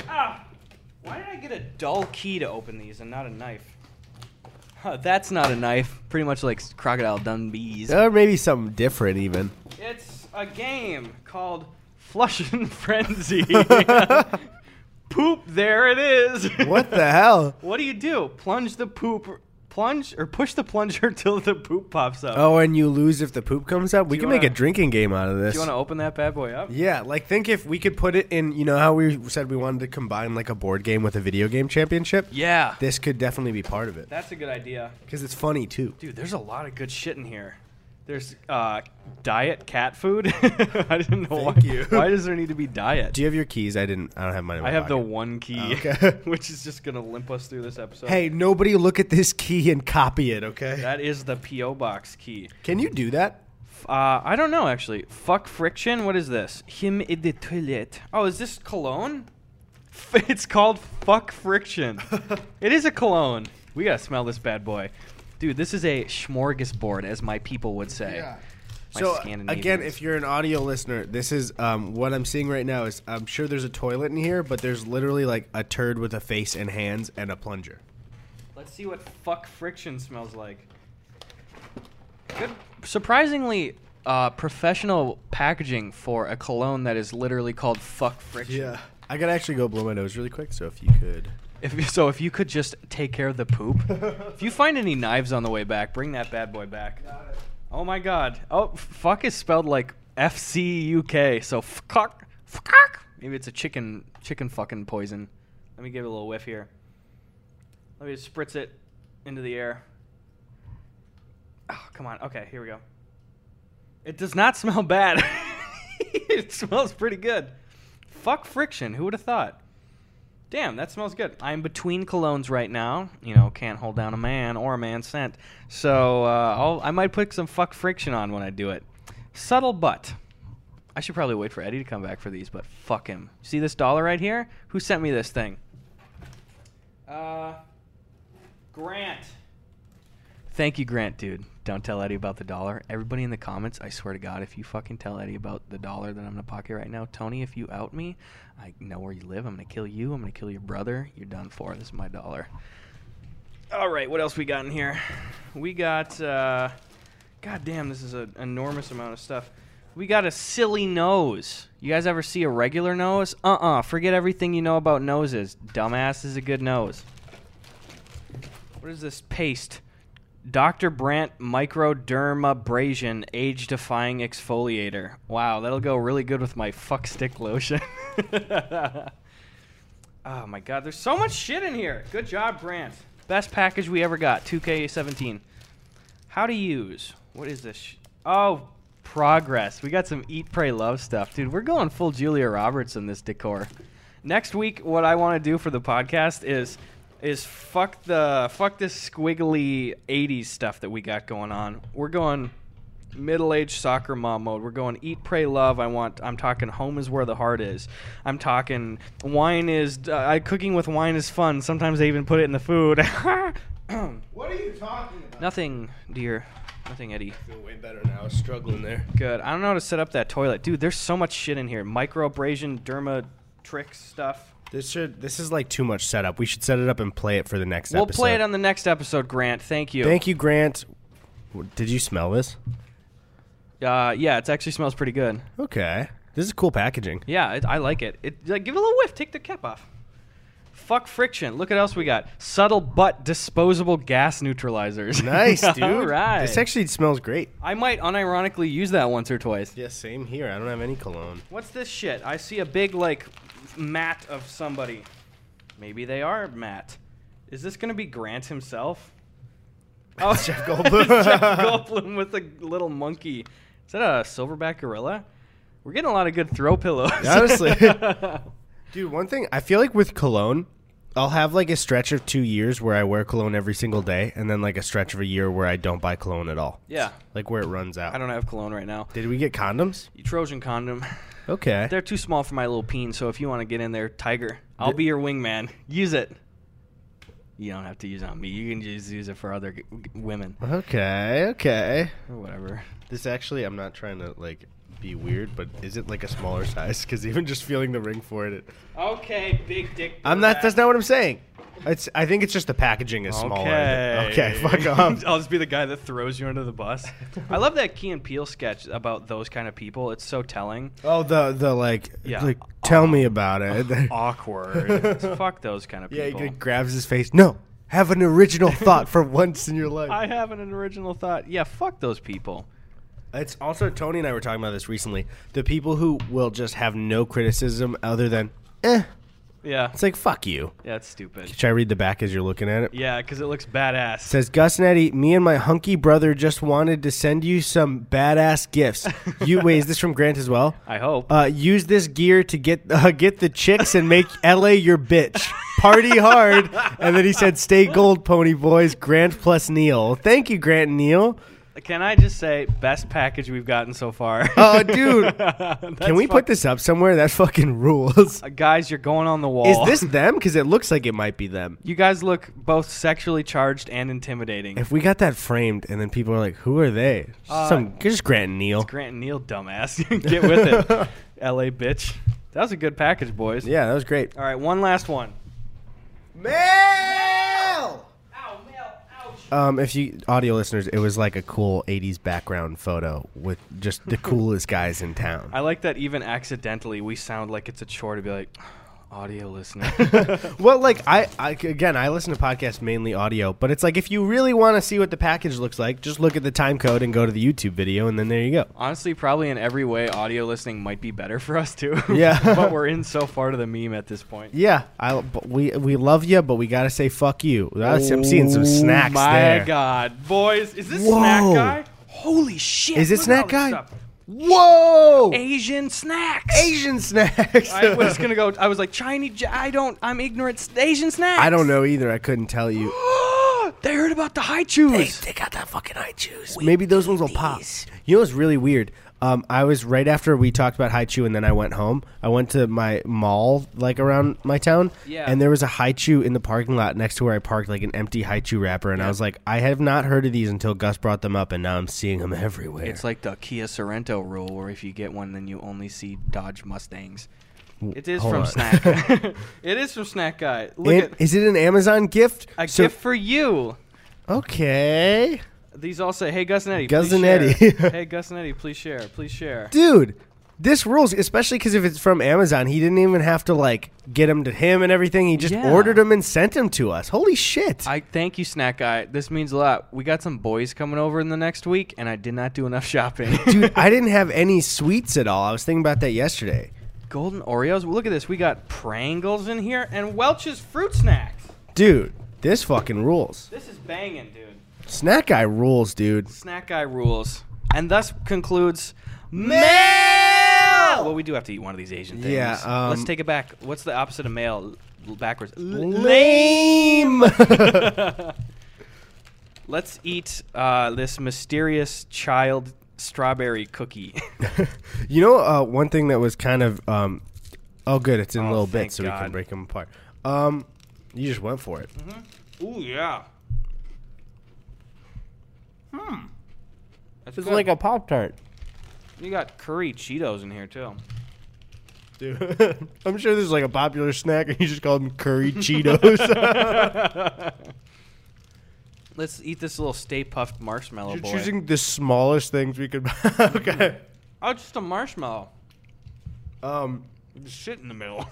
Ah! Why did I get a dull key to open these and not a knife? Huh, that's not a knife. Pretty much like Crocodile Dundee's. Or maybe something different, even. It's a game called Flushing Frenzy. poop, there it is. What the hell? What do you do? Plunge the poop, plunge or push the plunger till the poop pops up. Oh, and you lose if the poop comes up. We can make wanna- a drinking game out of this. do you want to open that bad boy up? Yeah, like think if we could put it in. You know how we said we wanted to combine like a board game with a video game championship. Yeah, This could definitely be part of it that's a good idea. because it's funny too. Dude, there's a lot of good shit in here. There's uh, diet cat food. I didn't know Thank why. you. Why does there need to be diet? Do you have your keys? I didn't. I don't have mine. In my I have the one key, Oh, okay. which is just gonna limp us through this episode. Hey, nobody look at this key and copy it, okay? that is the PO box key. Can you do that? Uh, I don't know actually. Fuck friction. What is this? Him in the toilet. Oh, is this cologne? It's called fuck friction. it is a cologne. We gotta smell this bad boy, dude. This is a smorgasbord, as my people would say. My So Scandinavians. again, if you're an audio listener, this is um, what I'm seeing right now. Is I'm sure there's a toilet in here, but there's literally like a turd with a face and hands and a plunger. Let's see what fuck friction smells like. Good, surprisingly uh, professional packaging for a cologne that is literally called fuck friction. Yeah, I gotta actually go blow my nose really quick. So if you could. If so, if you could just take care of the poop. if you find any knives on the way back, bring that bad boy back. Oh my god. Oh, fuck is spelled like F C U K. So fuck, fuck. Maybe it's a chicken, chicken fucking poison. Let me give it a little whiff here. Let me just spritz it into the air. Oh, come on. Okay, here we go. It does not smell bad. it smells pretty good. Fuck friction. Who would have thought? Damn, that smells good. I'm between colognes right now. You know, can't hold down a man or a man scent. So uh, I might put some fuck friction on when I do it. Subtle but. I should probably wait for Eddy to come back for these, but fuck him. See this dollar right here? Who sent me this thing? Uh, Grant. Thank you, Grant, dude. Don't tell Eddy about the dollar. Everybody in the comments, I swear to God, if you fucking tell Eddy about the dollar that I'm gonna pocket right now, Tony, if you out me, I know where you live. I'm gonna kill you. I'm gonna kill your brother. You're done for. This is my dollar. All right, what else we got in here? We got. uh God damn, this is an enormous amount of stuff. We got a silly nose. You guys ever see a regular nose? Uh uh Forget everything you know about noses. Dumbass is a good nose. What is this paste? Dr. Brandt Microdermabrasion Age Defying Exfoliator. Wow, that'll go really good with my fuck stick lotion. oh my god, there's so much shit in here. Good job, Brandt. Best package we ever got, 2K17. How to use. What is this? Oh, progress. We got some Eat, Pray, Love stuff. Dude, we're going full Julia Roberts in this decor. Next week, what I want to do for the podcast is is fuck the fuck this squiggly 80s stuff that we got going on. We're going middle-aged soccer mom mode. We're going eat, pray, love. I want. I'm talking home is where the heart is. I'm talking wine is. Uh, I cooking with wine is fun. Sometimes they even put it in the food. What are you talking about? Nothing, dear. Nothing, Eddy. I feel way better now. I was struggling there. Good. I don't know how to set up that toilet, dude. There's so much shit in here. Microabrasion, derma tricks stuff. This should. This is like too much setup. We should set it up and play it for the next episode. We'll episode. play it on the next episode, Grant. Thank you. Thank you, Grant. Did you smell this? Uh, yeah, it actually smells pretty good. Okay. This is cool packaging. Yeah, it, I like it. It like, give it a little whiff. Take the cap off. Fuck friction. Look what else we got. Subtle but disposable gas neutralizers. Nice, dude. All right. This actually smells great. I might unironically use that once or twice. Yeah, same here. I don't have any cologne. What's this shit? I see a big like mat of somebody. Maybe they are Matt. Is this gonna be Grant himself? Oh, Jeff Goldblum. Jeff Goldblum with a little monkey. Is that a silverback gorilla? We're getting a lot of good throw pillows. Honestly. Dude, one thing I feel like with cologne, I'll have like a stretch of two years where I wear cologne every single day, and then like a stretch of a year where I don't buy cologne at all. yeah. Like where it runs out. I don't have cologne right now. Did we get condoms? You Trojan condom. Okay. They're too small for my little peen, so if you want to get in there, Tiger, I'll Th- be your wingman. Use it. You don't have to use it on me. You can just use it for other g- g- women Okay. Okay. or whatever. This actually, I'm not trying to like be weird, but is it like a smaller size? Because even just feeling the ring for it, it Okay, big dick. I'm not. That's not what I'm saying. It's. I think it's just the packaging is smaller. Okay. Okay. Fuck off. I'll just be the guy that throws you under the bus. I love that Key and Peele sketch about those kind of people. It's so telling. Oh, the the like. Yeah. Like, tell me about it. Awkward. Fuck those kind of people. yeah. He grabs his face. No. Have an original thought for once in your life. I have an original thought. Yeah, fuck those people. It's also Tony and I were talking about this recently. The people who will just have no criticism other than, eh. Yeah. It's like fuck you. Yeah, it's stupid. Should I read the back as you're looking at it? Yeah, because it looks badass. says Gus and Eddy, me and my hunky brother just wanted to send you some badass gifts. You wait, is this from Grant as well? I hope. Uh, use this gear to get uh, get the chicks and make LA your bitch. Party hard. And then he said, "Stay gold, pony boys." Grant plus Neil. Thank you, Grant and Neil. Can I just say, best package we've gotten so far? Oh, dude. Can we put this up somewhere? That fucking rules. Uh, guys, you're going on the wall. Is this them? Because it looks like it might be them. You guys look both sexually charged and intimidating. If we got that framed and then people are like, "Who are they?" Uh, Some just Grant and Neil. Grant and Neil, dumbass. Get with it, LA bitch. That was a good package, boys. Yeah, that was great. All right, one last one. Mail. Ow, Mel, ouch. Um, if you audio listeners, it was like a cool '80s background photo with just the coolest guys in town. I like that even accidentally we sound like it's a chore to be like, audio listener. well, like I, I again, I listen to podcasts mainly audio, but it's like if you really want to see what the package looks like, just look at the time code and go to the YouTube video, and then there you go. Honestly, probably in every way, audio listening might be better for us too. Yeah. but we're in so far to the meme at this point. Yeah, I we we love you, but we gotta say fuck you. That's- I'm seeing some oh snacks Oh My there. God, boys, is this Whoa. snack guy? Holy shit! Is it snack guy? Whoa! Asian snacks. Asian snacks. I was gonna go. I was like Chinese. I don't. I'm ignorant. Asian snacks. I don't know either. I couldn't tell you. they heard about the Hi-Chews. They got that fucking Hi-Chews. Maybe those ones will pop. You know what's really weird? Um, I was right after we talked about Hi-Chew, and then I went home. I went to my mall, like around my town, Yeah. and there was a Hi-Chew in the parking lot next to where I parked, like an empty Hi-Chew wrapper. And I was like, I have not heard of these until Gus brought them up, and now I'm seeing them everywhere. It's like the Kia Sorento rule, where if you get one, then you only see Dodge Mustangs. It is hold from on. Snack. it is from Snack Guy. Look And- at is it an Amazon gift? a So- gift for you. Okay, These all say, "Hey Gus and Eddy, Gus and share." Eddy. hey Gus and Eddy, please share, please share. dude. This rules, especially because if it's from Amazon, he didn't even have to like get them to him and everything. He just Yeah. ordered them and sent them to us. Holy shit! I thank you, Snack Guy. This means a lot. We got some boys coming over in the next week, and I did not do enough shopping. Dude, I didn't have any sweets at all. I was thinking about that yesterday. Golden Oreos. Look at this. We got Prangles in here and Welch's fruit snacks. Dude, this fucking rules. This is banging, dude. Snack guy rules, dude. Snack Guy rules. And thus concludes mail. Well, we do have to eat one of these Asian things. Yeah, um, Let's take it back. What's the opposite of mail? L- Backwards. Lame. Let's eat uh, this mysterious child strawberry cookie. you know, uh, one thing that was kind of um, oh, good. It's in Oh, little thank bits, so we can break them apart. Um, you just went for it. Ooh, yeah. Hmm. That's It's good. like a pop tart, you got curry Cheetos in here too. dude. I'm sure this is like a popular snack, and you just call them curry Cheetos. Let's eat this little Stay Puft marshmallow You're boy. choosing the smallest things we could. buy. okay. oh, just a marshmallow. Um, Shit in the middle.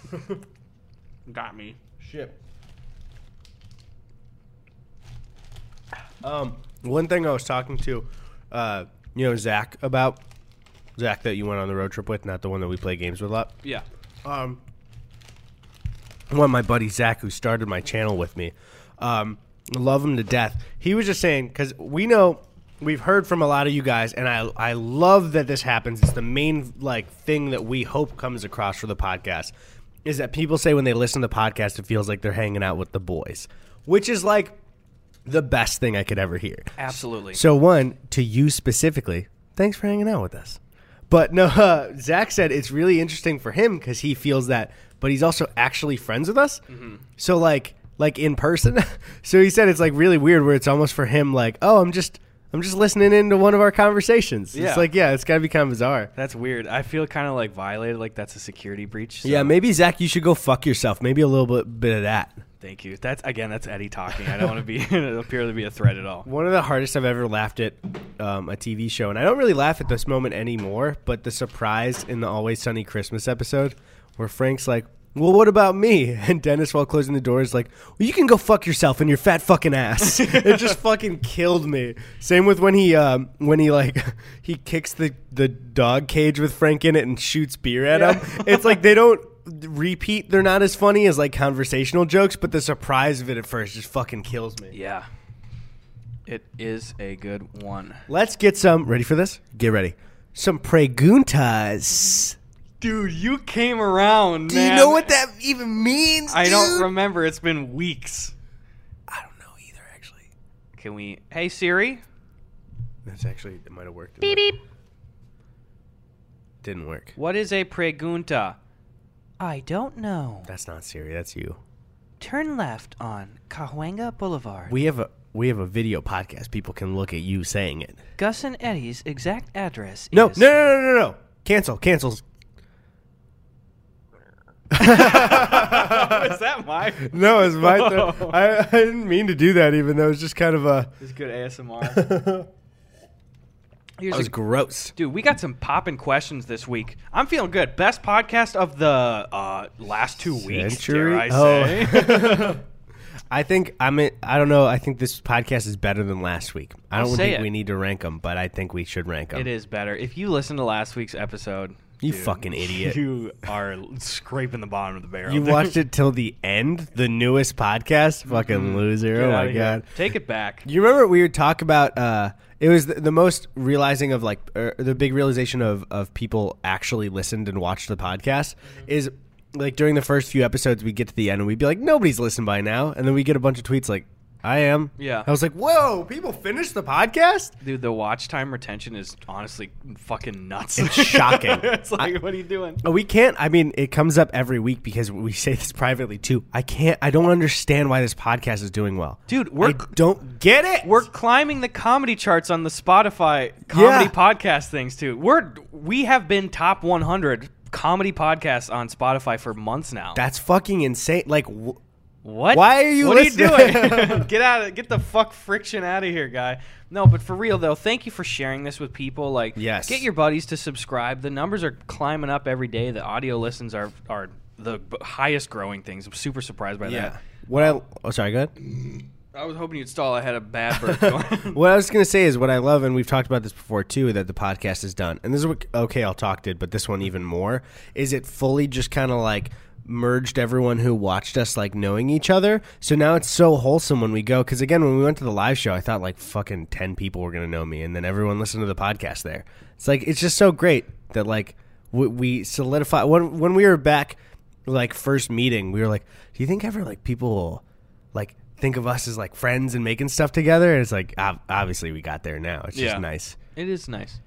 got me. Shit. Um, one thing I was talking to, uh, you know, Zach about Zach that you went on the road trip with, not the one that we play games with a lot. Yeah. Um, one of my buddy Zach, who started my channel with me, um, love him to death. He was just saying because we know we've heard from a lot of you guys, and I I love that this happens. It's the main like thing that we hope comes across for the podcast is that people say when they listen to the podcast, it feels like they're hanging out with the boys, which is like the best thing I could ever hear. Absolutely. So one to you specifically, thanks for hanging out with us. But no, uh, Zach said it's really interesting for him because he feels that, but he's also actually friends with us. So like, like in person. so he said it's like really weird where it's almost for him like, oh, I'm just, I'm just listening into one of our conversations. Yeah. It's like, yeah, it's gotta be kind of bizarre. That's weird. I feel kind of like violated, like that's a security breach. so- Yeah, maybe Zach, you should go fuck yourself. Maybe a little bit, bit of that. Thank you. That's again. That's Eddy talking. I don't want to be appear to be a threat at all. One of the hardest I've ever laughed at um, a TV show, and I don't really laugh at this moment anymore, but the surprise in the Always Sunny Christmas episode where Frank's like, well, what about me? And Dennis, while closing the door, is like, well, you can go fuck yourself in your fat fucking ass. it just fucking killed me. Same with when he, um, when he like, he kicks the, the dog cage with Frank in it and shoots beer at him. It's like they don't repeat. They're not as funny as like conversational jokes, but the surprise of it at first just fucking kills me. Yeah. It is a good one. Let's get some. Ready for this? Get ready. Some preguntas. Dude, you came around. Do you know what that even means? I don't remember. It's been weeks. I don't know either. Actually, Can we? Hey Siri. that's actually it might have worked. Beep beep. Didn't work. What is a pregunta? I don't know. That's not Siri. That's you. Turn left on Cahuenga Boulevard. We have a we have a video podcast. People can look at you saying it. Gus and Eddy's exact address No, is no, no, no, no, no. Cancel. Cancels. is that my? No, it's my. Th- I, I didn't mean to do that. Even though it's just kind of a. It's good ASMR. That Here's was a, gross. dude, we got some popping questions this week. I'm feeling good. Best podcast of the uh, last two weeks. I say? Oh. I think I'm. In, I don't know. I think this podcast is better than last week. I I'll don't think it. we need to rank them, but I think we should rank them. it is better. If you listen to last week's episode, You dude, fucking idiot. you are scraping the bottom of the barrel. You watched it till the end, the newest podcast. Fucking loser. Mm-hmm. Get oh my here. god. Take it back. You remember we would talk about? Uh, it was the, the most realizing of like er, the big realization of of people actually listened and watched the podcast is like during the first few episodes we get to the end and we'd be like nobody's listened by now. And then we get a bunch of tweets like I am. Yeah. I was like, whoa, people finished the podcast. Dude, the watch time retention is honestly fucking nuts. It's shocking. it's like, I- what are you doing? Oh, We can't. I mean, it comes up every week because we say this privately too. I can't. I don't understand why this podcast is doing well, Dude, we're I don't get it. we're climbing the comedy charts on the Spotify comedy Yeah. podcast things too. We're we have been top 100 comedy podcasts on Spotify for months now. That's fucking insane. Like, What? Why are you What listening? are you doing? get out of get the fuck friction out of here, guy. No, but for real though, thank you for sharing this with people. Like, Yes. get your buddies to subscribe. The numbers are climbing up every day. The audio listens are are the highest growing things. I'm super surprised by yeah. that. What I oh sorry, go ahead. I was hoping you'd stall. I had a bad burp going. What I was gonna say is what I love, and we've talked about this before too, that the podcast has done, and this is what okay, I'll talk did, but this one even more is it fully just kind of like merged everyone who watched us like knowing each other. So now it's so wholesome when we go. Because again, when we went to the live show, I thought like fucking ten people were gonna know me, and then everyone listened to the podcast there. It's like it's just so great that like we, we solidify when when we were back like first meeting, we were like, do you think ever like people will like think of us as like friends and making stuff together? And it's like ob- obviously we got there now. It's Yeah. just nice. It is nice.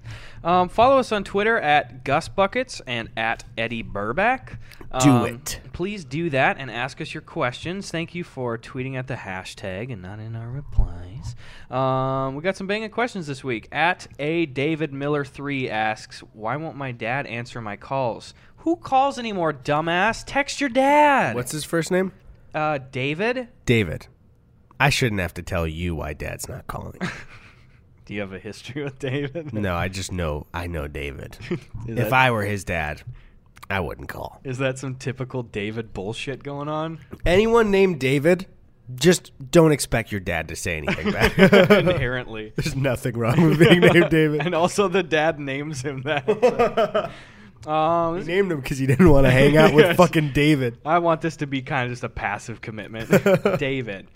Um, follow us on Twitter at Gus Buckets and at Eddy Burback. Do Um, it. Please do that and ask us your questions. Thank you for tweeting at the hashtag and not in our replies. Um, we got some banging questions this week. At a David Miller three asks, "Why won't my dad answer my calls? Who calls anymore, dumbass? Text your dad." What's his first name? uh, David? David. I shouldn't have to tell you why Dad's not calling. Do you have a history with David? no, I just know I know David. If that- I were his dad, I wouldn't call. Is that some typical David bullshit going on? Anyone named David, just don't expect your dad to say anything back. Inherently. There's nothing wrong with being named David. And also, the dad names him that. um, He named him because he didn't want to hang out with fucking David. I want this to be kind of just a passive commitment. David.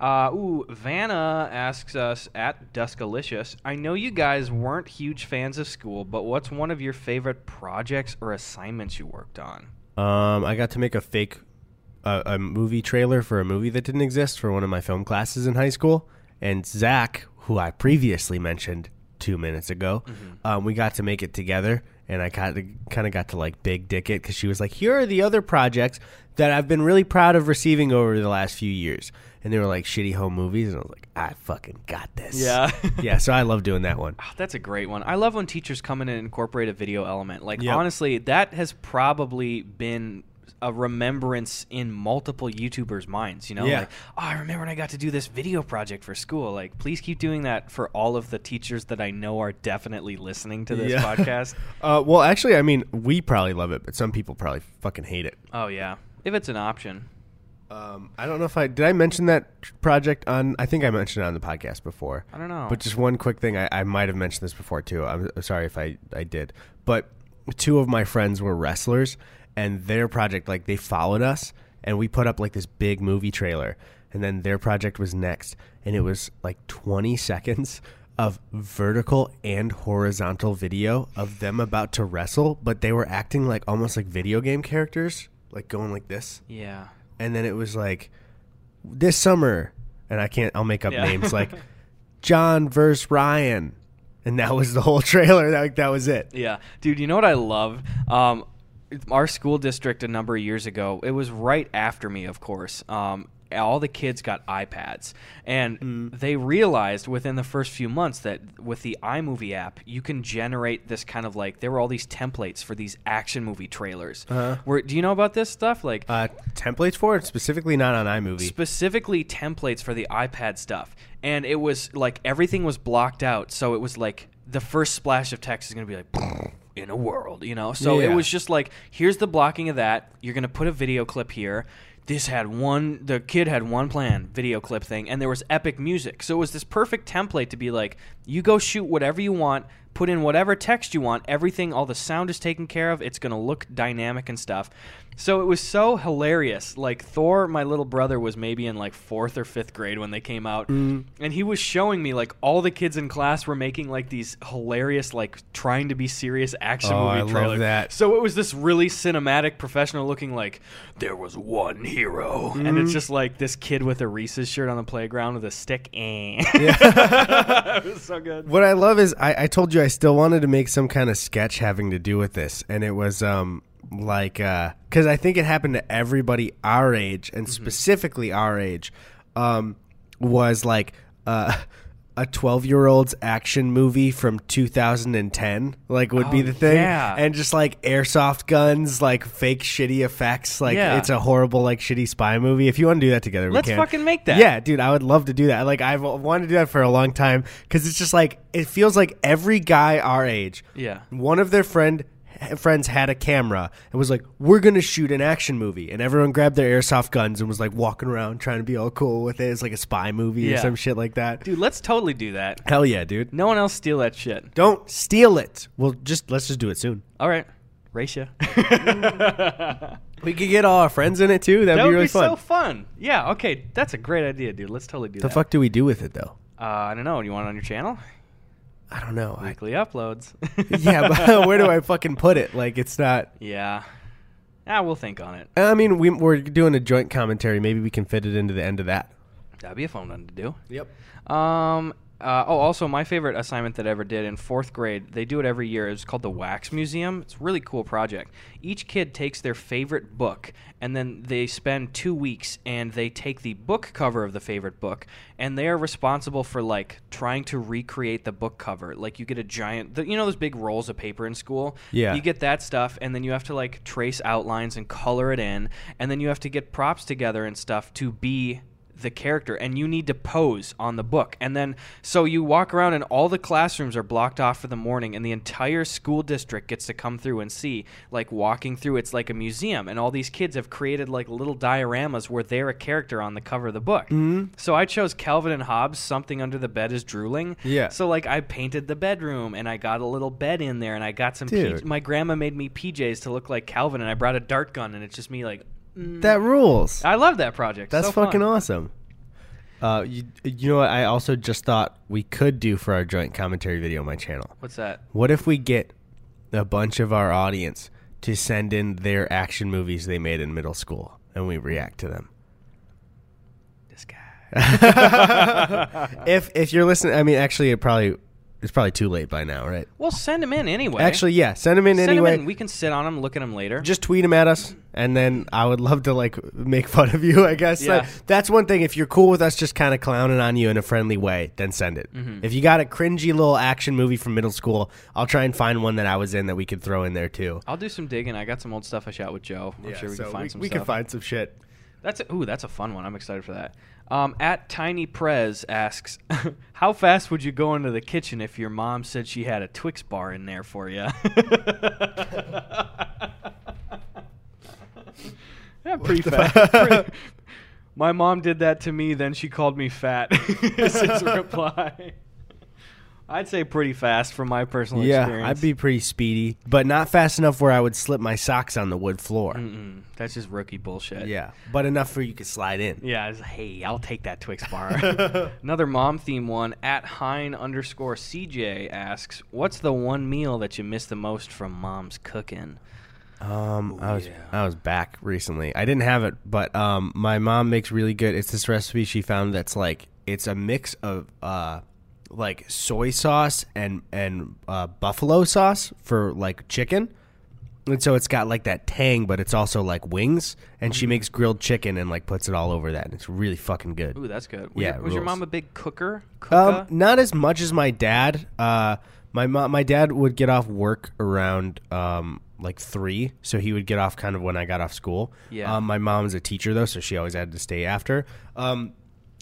Uh, ooh, Vanna asks us at Duskalicious. I know you guys weren't huge fans of school, but what's one of your favorite projects or assignments you worked on? Um, I got to make a fake uh, a movie trailer for a movie that didn't exist for one of my film classes in high school. And Zach, who I previously mentioned two minutes ago, um, we got to make it together. And I kind of kind of got to like big dick it because she was like, "Here are the other projects that I've been really proud of receiving over the last few years." And they were like shitty home movies, and I was like, "I fucking got this." Yeah. yeah. So I love doing that one. Oh, that's a great one. I love when teachers come in and incorporate a video element. Like Yep. honestly, that has probably been a remembrance in multiple YouTubers' minds. You know, Yeah. like oh, I remember when I got to do this video project for school. Like, please keep doing that for all of the teachers that I know are definitely listening to this Yeah. podcast. Uh, well, actually, I mean, we probably love it, but some people probably fucking hate it. Oh yeah, if it's an option. Um, I don't know if I did. I mention that project on. I think I mentioned it on the podcast before. I don't know. But just one quick thing, I, I might have mentioned this before too. I'm I'm sorry if I I did. But two of my friends were wrestlers, and their project like they followed us, and we put up like this big movie trailer, and then their project was next, and it was like 20 seconds of vertical and horizontal video of them about to wrestle, but they were acting like almost like video game characters, like going like this yeah. And then it was like this summer and i can't i'll make up Yeah. names like john versus ryan and that was the whole trailer that, that was it Yeah, dude. You know what I love? Um, our school district a number of years ago. It was right after me, of course. Um, all the kids got iPads, and Mm. they realized within the first few months that with the iMovie app, you can generate this kind of like there were all these templates for these action movie trailers. Uh-huh. Where do you know about this stuff? Like uh, templates for it specifically not on imovie specifically templates for the iPad stuff. And it was like everything was blocked out. So it was like the first splash of text is going to be like in a world, you know? So it was just like here's the blocking of that. You're going to put a video clip here. This had one the kid had one plan, video clip thing, and there was epic music. So it was this perfect template to be like you go shoot whatever you want, put in whatever text you want, everything all the sound is taken care of. It's going to look dynamic and stuff. So it was so hilarious. Like Thor, my little brother was maybe in like fourth or fifth grade when they came out, Mm. and he was showing me like all the kids in class were making like these hilarious, like trying to be serious action Oh, movie I love trailers. that. So it was this really cinematic, professional looking like there was one hero, and Mm-hmm. it's just like this kid with a Reese's shirt on the playground with a stick. Eh. it was so good. what i love is I, I told you i still wanted to make some kind of sketch having to do with this and it was um like because i think it happened to everybody our age and specifically our age um was like uh a 12 year old's action movie from 2010 like would be Oh, the thing yeah. and just like airsoft guns like fake shitty effects like Yeah. it's a horrible like shitty spy movie if you want to do that together Let's can. fucking make that. yeah dude i would love to do that like i've wanted to do that for a long time because it's just like it feels like every guy our age Yeah. one of their friend friends had a camera and was like we're gonna shoot an action movie and everyone grabbed their airsoft guns and was like walking around trying to be all cool with it it's like a spy movie or some shit like that Dude, let's totally do that. hell yeah dude No one else steal that shit. don't steal it well just let's just do it soon All right. Racia. we could get all our friends in it too that'd that be would really be fun so fun. Yeah, okay. That's a great idea, dude. Let's totally do the that. The fuck do we do with it though Uh, I don't know. Do you want it on your channel? I don't know I, uploads. yeah but where do i fucking put it like it's not yeah. Ah, we'll think on it. I mean, we, we're doing a joint commentary. Maybe we can fit it into the end of that. That'd be a fun one to do. Yep. Um. Uh, oh, also, my favorite assignment that I ever did in fourth grade, they do it every year. It's called the Wax Museum. It's a really cool project. Each kid takes their favorite book, and then they spend two weeks and they take the book cover of the favorite book, and they are responsible for like trying to recreate the book cover. Like you get a giant, you know, those big rolls of paper in school. Yeah. You get that stuff, and then you have to like trace outlines and color it in, and then you have to get props together and stuff to be the character and you need to pose on the book. And then so you walk around and all the classrooms are blocked off for the morning and the entire school district gets to come through and see like walking through it's like a museum and all these kids have created like little dioramas where they're a character on the cover of the book. Mm-hmm. So I chose Calvin and Hobbes something under the bed is drooling. Yeah. So like I painted the bedroom and I got a little bed in there and I got some. P- my grandma made me PJs to look like Calvin and I brought a dart gun and it's just me like That rules. I love that project. That's So fun. fucking awesome. Uh, you, you know what? I also just thought we could do for our joint commentary video on my channel. What's that? What if we get a bunch of our audience to send in their action movies they made in middle school and we react to them? This guy. if if you're listening, I mean, actually, it probably it's probably too late by now, right? Well, send them in anyway. Actually, yeah, send them in send anyway. in. We can sit on them, look at them later. Just tweet them at us, and then I would love to like make fun of you. I guess Yeah. Like, that's one thing. If you're cool with us just kind of clowning on you in a friendly way, then send it. Mm-hmm. If you got a cringy little action movie from middle school, I'll try and find one that I was in that we could throw in there too. I'll do some digging. I got some old stuff I shot with Joe. I'm sure we so can find we, some we stuff. can find some shit. That's a, ooh, that's a fun one. I'm excited for that. Um, at Tiny Prez asks, "How fast would you go into the kitchen if your mom said she had a Twix bar in there for you?" yeah, pretty fast. Pretty- My mom did that to me. Then she called me fat. Is his reply. I'd say pretty fast from my personal Yeah, experience. I'd be pretty speedy, but not fast enough where I would slip my socks on the wood floor. Mm-mm, that's just rookie bullshit. Yeah, but enough for you could slide in. Yeah, it's, hey, I'll take that Twix bar. Another mom theme one at Hein underscore CJ asks, "What's the one meal that you miss the most from mom's cooking?" Um, I was yeah. I was back recently. I didn't have it, but um, my mom makes really good. It's this recipe she found that's like it's a mix of uh, like soy sauce and and uh, buffalo sauce for like chicken, and so it's got like that tang, but it's also like wings. And she makes grilled chicken and like puts it all over that, and it's really fucking good. Ooh, that's good. Was, Yeah, your, was your rules. mom a big cooker? Um, not as much as my dad. Uh, my mom, my dad would get off work around um like three, so he would get off kind of when I got off school. Yeah. Um, my mom's a teacher though, so she always had to stay after. Um,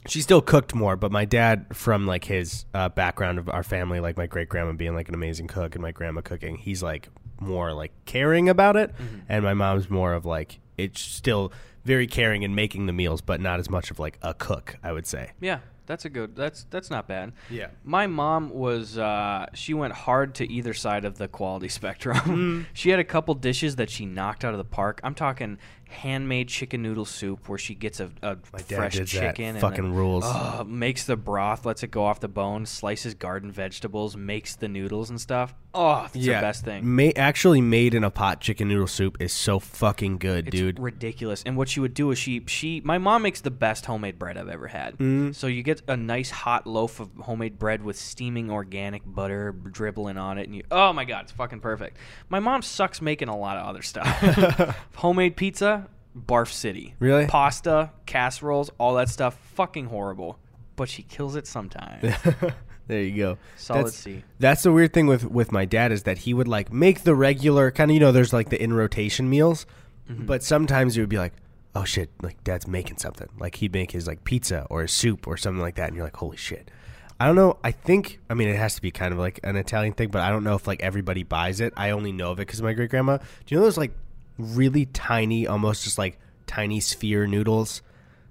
she still cooked more, but my dad, from like his uh, background of our family, like my great grandma being like an amazing cook and my grandma cooking, he's like more like caring about it, and my mom's more of like it's still very caring and making the meals, but not as much of like a cook, I would say. yeah, that's a good. That's that's not bad. Yeah. My mom was uh, she went hard to either side of the quality spectrum. Mm. she had a couple dishes that she knocked out of the park. I'm talking handmade chicken noodle soup where she gets a, a My dad fresh did that. chicken and Fucking then, rules. uh, makes the broth, lets it go off the bone, slices garden vegetables, makes the noodles and stuff. Oh, it's the best thing. Ma- actually, made in a pot chicken noodle soup is so fucking good, It's dude. ridiculous. And what she would do is she she my mom makes the best homemade bread I've ever had. Mm. So you get a nice hot loaf of homemade bread with steaming organic butter dribbling on it, and you oh my god, it's fucking perfect. My mom sucks making a lot of other stuff. homemade pizza, barf city. Really? Pasta, casseroles, all that stuff, fucking horrible. But she kills it sometimes. there you go. Solid that's, C. That's the weird thing with with my dad is that he would like make the regular kind of you know there's like the in rotation meals, Mm-hmm. but sometimes it would be like oh shit like dad's making something like he'd make his like pizza or his soup or something like that and you're like holy shit. I don't know. I think I mean it has to be kind of like an Italian thing, but I don't know if like everybody buys it. I only know of it because of my great grandma. Do you know those like really tiny, almost just like tiny sphere noodles?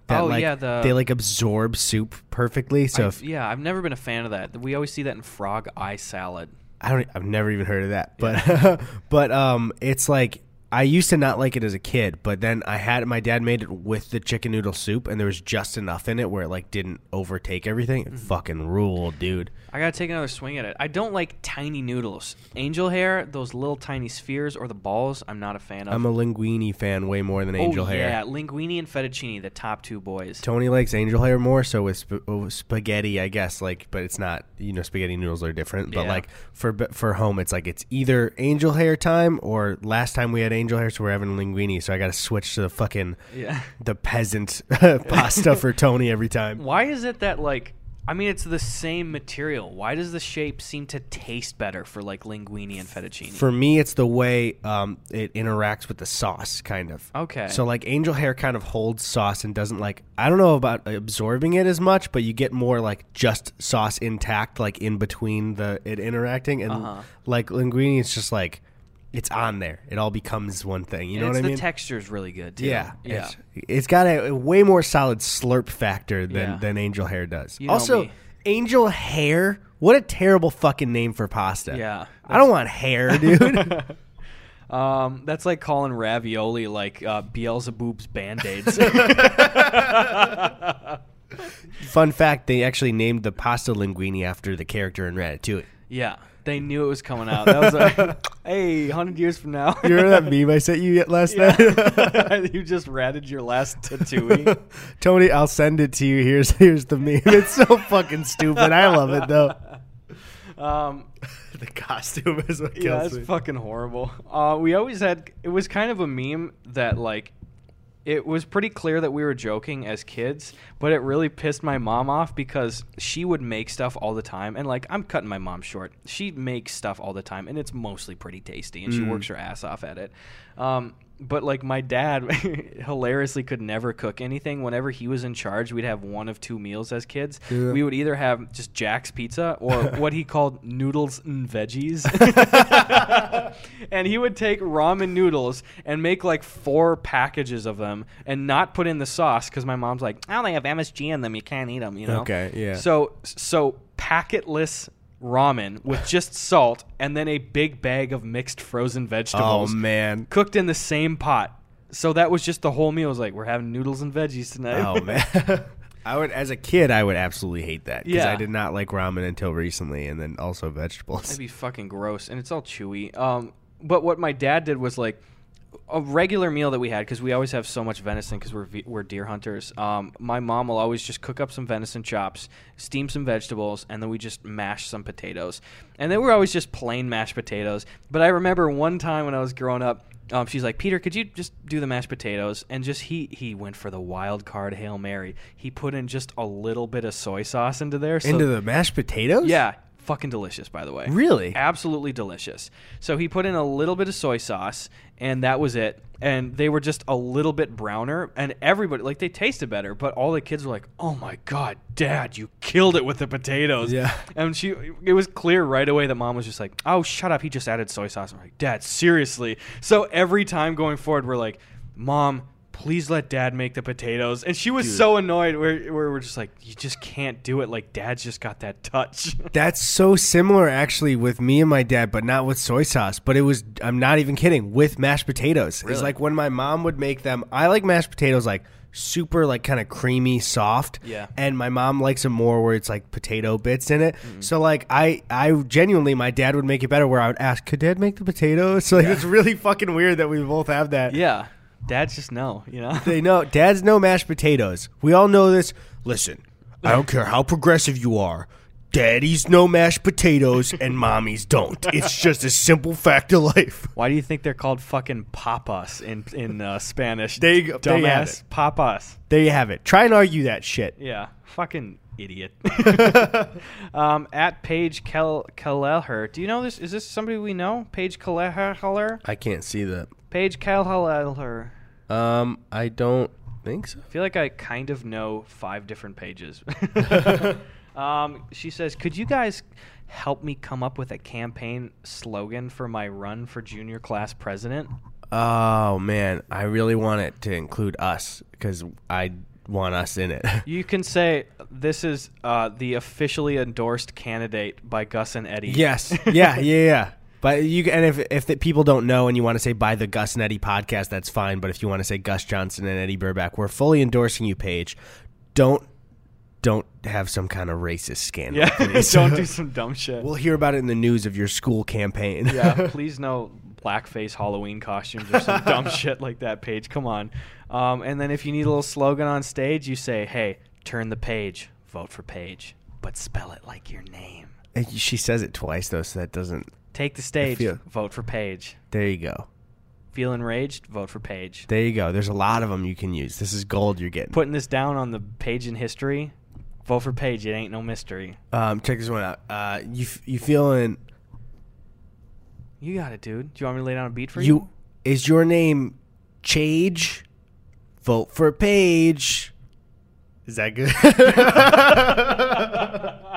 That, Oh, like, yeah, the- they like absorb soup perfectly. So I- if, yeah, I've never been a fan of that. We always see that in frog eye salad. I don't. I've never even heard of that. But but um, it's like I used to not like it as a kid, but then I had my dad made it with the chicken noodle soup, and there was just enough in it where it like didn't overtake everything. Mm-hmm. Fucking ruled, dude. I gotta take another swing at it. I don't like tiny noodles. Angel hair, those little tiny spheres or the balls, I'm not a fan of. I'm a linguine fan way more than angel oh, hair. Yeah, linguine and fettuccine, the top two boys. Tony likes angel hair more, so with sp- oh, spaghetti, I guess. Like, but it's not. You know, spaghetti noodles are different. But Yeah. like for for home, it's like it's either angel hair time or last time we had angel hair, so we're having linguine. So I got to switch to the fucking Yeah. the peasant pasta for Tony every time. Why is it that like I mean, it's the same material. Why does the shape seem to taste better for like linguine and fettuccine? For me, it's the way um, it interacts with the sauce, kind of. Okay. So like angel hair kind of holds sauce and doesn't like I don't know about absorbing it as much, but you get more like just sauce intact, like in between the it interacting, and Uh-huh. like linguine, it's just like it's on there. It all becomes one thing. You And know it's what I the mean? texture is really good too. yeah, yeah. It's, it's got a, a way more solid slurp factor than Yeah. than angel hair does. You also, angel hair. What a terrible fucking name for pasta. Yeah, I don't want hair, dude. Um, that's like calling ravioli like uh, Beelzebub's band aids. Fun fact: They actually named the pasta linguine after the character in Ratatouille. yeah, they knew it was coming out. That was a hey, hundred years from now. You remember that meme I sent you yet last night? You just ratted your last tattooing. Tony, I'll send it to you. Here's here's the meme. It's so fucking stupid. I love it though. Um, The costume is what kills yeah, it's me. fucking horrible. Uh, we always had. It was kind of a meme that like. It was pretty clear that we were joking as kids, but it really pissed my mom off because she would make stuff all the time. And, like, I'm cutting my mom short. She makes stuff all the time, and it's mostly pretty tasty, and she Mm. works her ass off at it. Um, but, like, my dad hilariously could never cook anything. Whenever he was in charge, we'd have one of two meals as kids. Yeah. We would either have just Jack's Pizza or what he called noodles and veggies. and he would take ramen noodles and make like four packages of them and not put in the sauce because my mom's like, oh, they have MSG in them. You can't eat them, you know? Okay, yeah. So, so packetless ramen with just salt and then a big bag of mixed frozen vegetables. Oh man. cooked in the same pot. So that was just the whole meal. It was like, we're having noodles and veggies tonight. Oh man. I would, as a kid, I would absolutely hate that because Yeah. I did not like ramen until recently, and then also vegetables. That'd be fucking gross, and it's all chewy. Um, but what my dad did was like a regular meal that we had because we always have so much venison because we're we're deer hunters. Um, my mom will always just cook up some venison chops, steam some vegetables, and then we just mash some potatoes. And they were always just plain mashed potatoes. But I remember one time when I was growing up. Um, she's like, Peter, could you just do the mashed potatoes? And just he he went for the wild card hail mary. He put in just a little bit of soy sauce into there. So Into the mashed potatoes? yeah, fucking delicious, by the way. Really? Absolutely delicious. So he put in a little bit of soy sauce, and that was it. And they were just a little bit browner, and everybody like they tasted better. But all the kids were like, "Oh my god, Dad, you killed it with the potatoes!" Yeah. And she, it was clear right away that Mom was just like, "Oh, shut up! He just added soy sauce." I'm like, "Dad, seriously?" So every time going forward, we're like, "Mom." Please let dad make the potatoes. And she was Dude. so annoyed where, where we're just like, you just can't do it. Like, dad's just got that touch. That's so similar actually with me and my dad, but not with soy sauce. But it was I'm not even kidding, with mashed potatoes. It's like when my mom would make them, I like mashed potatoes like super like kind of creamy, soft. Yeah. And my mom likes them more where it's like potato bits in it. Mm-hmm. So like I I genuinely my dad would make it better where I would ask, Could dad make the potatoes? So like it's really fucking weird that we both have that. Yeah. Dads just know, you know? They know dads know mashed potatoes. We all know this. Listen, I don't care how progressive you are. Daddies know mashed potatoes and mommies don't. It's just a simple fact of life. Why do you think they're called fucking papas in in uh, Spanish? There you go. There you have Dumbass. Papas. There you have it. Try and argue that shit. Yeah. Fucking idiot. um, at Paige Kel- Kelleher. Do you know this? Is this somebody we know? Paige Kelleher? I can't see that. Paige Kelleher. Um, I don't think so. I feel like I kind of know five different pages. um, she says, "Could you guys help me come up with a campaign slogan for my run for junior class president?" Oh man, I really want it to include us because I want us in it. You can say this is uh, the officially endorsed candidate by Gus and Eddy. yes. Yeah. Yeah. Yeah. But you and if if the people don't know and you want to say by the Gus and Eddy podcast, that's fine. But if you want to say Gus Johnson and Eddy Burback, we're fully endorsing you, Paige. Don't don't have some kind of racist scandal. Yeah, don't do some dumb shit. We'll hear about it in the news of your school campaign. yeah, please no blackface Halloween costumes or some dumb shit like that, Paige. Come on. Um, and then if you need a little slogan on stage, you say, hey, turn the page, vote for Paige, but spell it like your name. And she says it twice though, so that doesn't. Take the stage, feel- vote for Paige. There you go. Feel enraged, vote for Paige. There you go. There's a lot of them you can use. This is gold you're getting. Putting this down on the page in history, Vote for Paige. It ain't no mystery. Um, check this one out. Uh, you f- you feeling You got it, dude. Do you want me to lay down a beat for you? you? Is your name Chage? Vote for Paige. Is that good?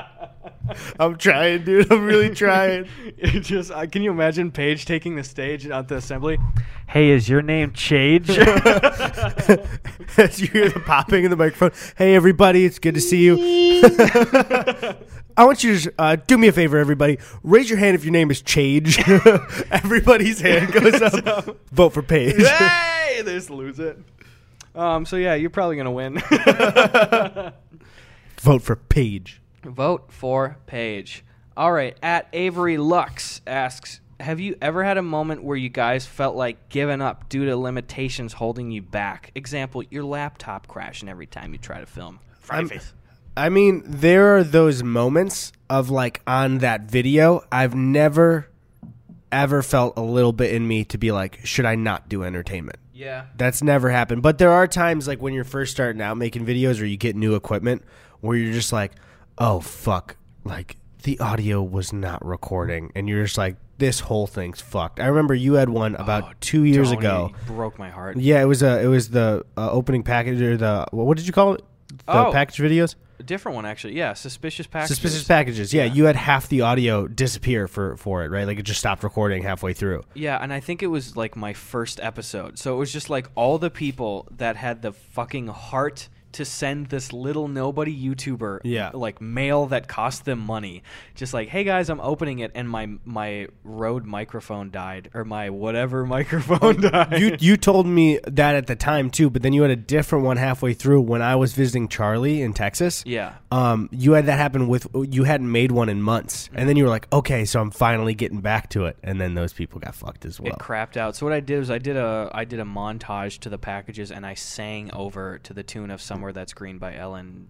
I'm trying, dude. I'm really trying. It just uh, can you imagine Paige taking the stage at the assembly? Hey, is your name Chage? As you hear the popping in the microphone. Hey, everybody, it's good to see you. I want you to uh, do me a favor, everybody. Raise your hand if your name is Chage. Everybody's hand goes up. Vote for Paige. hey, they just lose it. Um, so yeah, you're probably gonna win. Vote for Paige. Vote for Paige. All right, at Avery Lux asks, have you ever had a moment where you guys felt like giving up due to limitations holding you back? Example, your laptop crashing every time you try to film. I'm- I mean, there are those moments of like on that video. I've never, ever felt a little bit in me to be like, should I not do entertainment? Yeah. That's never happened. But there are times like when you're first starting out making videos or you get new equipment where you're just like, oh, fuck. Like the audio was not recording. And you're just like, this whole thing's fucked. I remember you had one about Oh, two years Tony ago. broke my heart. Yeah, it was a, it was the uh, opening package or the, what did you call it? The Oh. package videos? A different one actually. Yeah, suspicious packages. Suspicious packages. Yeah, Yeah. you had half the audio disappear for for it, right? Like it just stopped recording halfway through. Yeah, and I think it was like my first episode. So it was just like all the people that had the fucking heart to send this little nobody YouTuber Yeah. like mail that cost them money. Just like, "Hey guys, I'm opening it and my my Rode microphone died or my whatever microphone died." You you told me that at the time too, but then you had a different one halfway through when I was visiting Charlie in Texas. yeah. Um, you had that happen with you hadn't made one in months, and then you were like, okay, so I'm finally getting back to it, and then those people got fucked as well. It crapped out. So what I did was I did a I did a montage to the packages and I sang over to the tune of "Somewhere That's Green" by Ellen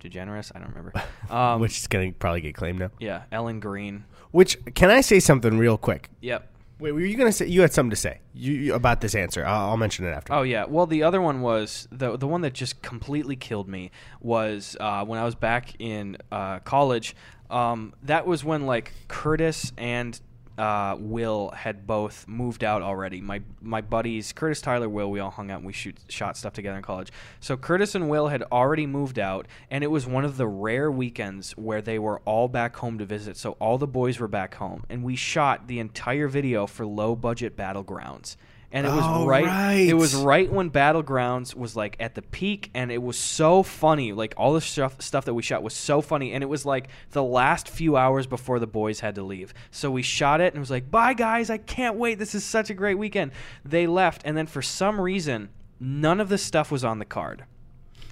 DeGeneres. I don't remember. Um, Which is gonna probably get claimed now. yeah, Ellen Greene. Which can I say something real quick? Yep. Wait, were you gonna say you had something to say you, you- about this answer? I'll, I'll mention it after. Oh yeah. Well, the other one was the the one that just completely killed me was uh, when I was back in uh, college. Um, that was when like Curtis and uh, Will had both moved out already. My my buddies Curtis, Tyler, Will, we all hung out and we shoot shot stuff together in college. So Curtis and Will had already moved out, and it was one of the rare weekends where they were all back home to visit. So all the boys were back home, and we shot the entire video for low budget battlegrounds. And it was Oh, right, right. It was right when Battlegrounds was like at the peak, and it was so funny. Like all the stuff stuff that we shot was so funny, and it was like the last few hours before the boys had to leave. So we shot it, and it was like, "Bye guys, I can't wait. This is such a great weekend." They left, and then for some reason, none of the stuff was on the card.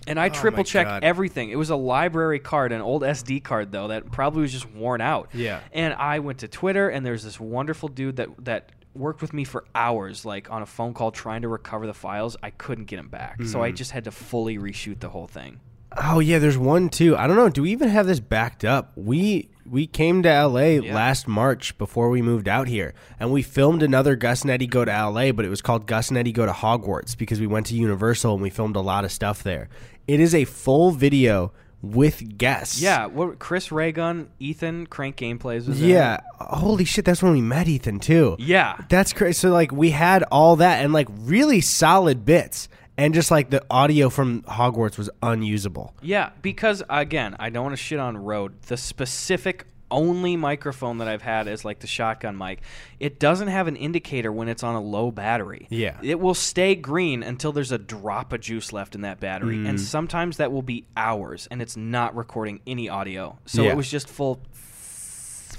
And I Oh triple checked everything. It was a library card, an old SD card though, that probably was just worn out. Yeah. And I went to Twitter, and there's this wonderful dude that that worked with me for hours, like on a phone call, trying to recover the files. I couldn't get them back, so I Hmm. just had to fully reshoot the whole thing. Oh yeah, there's one too. I don't know. Do we even have this backed up? We we came to LA Yeah. last March before we moved out here, and we filmed another Gus and Eddy go to LA, but it was called Gus and Eddy go to Hogwarts because we went to Universal and we filmed a lot of stuff there. It is a full video with guests. Yeah, what Chris Raygun, Ethan Crank Gameplays was Yeah. Holy shit, that's when we met Ethan too. Yeah. That's crazy. So like we had all that and like really solid bits. And just like the audio from Hogwarts was unusable. Yeah, because again, I don't want to shit on Rode. The specific only microphone that I've had is like the shotgun mic. It doesn't have an indicator when it's on a low battery. Yeah. It will stay green until there's a drop of juice left in that battery. Mm. And sometimes that will be hours and it's not recording any audio. So Yeah. it was just full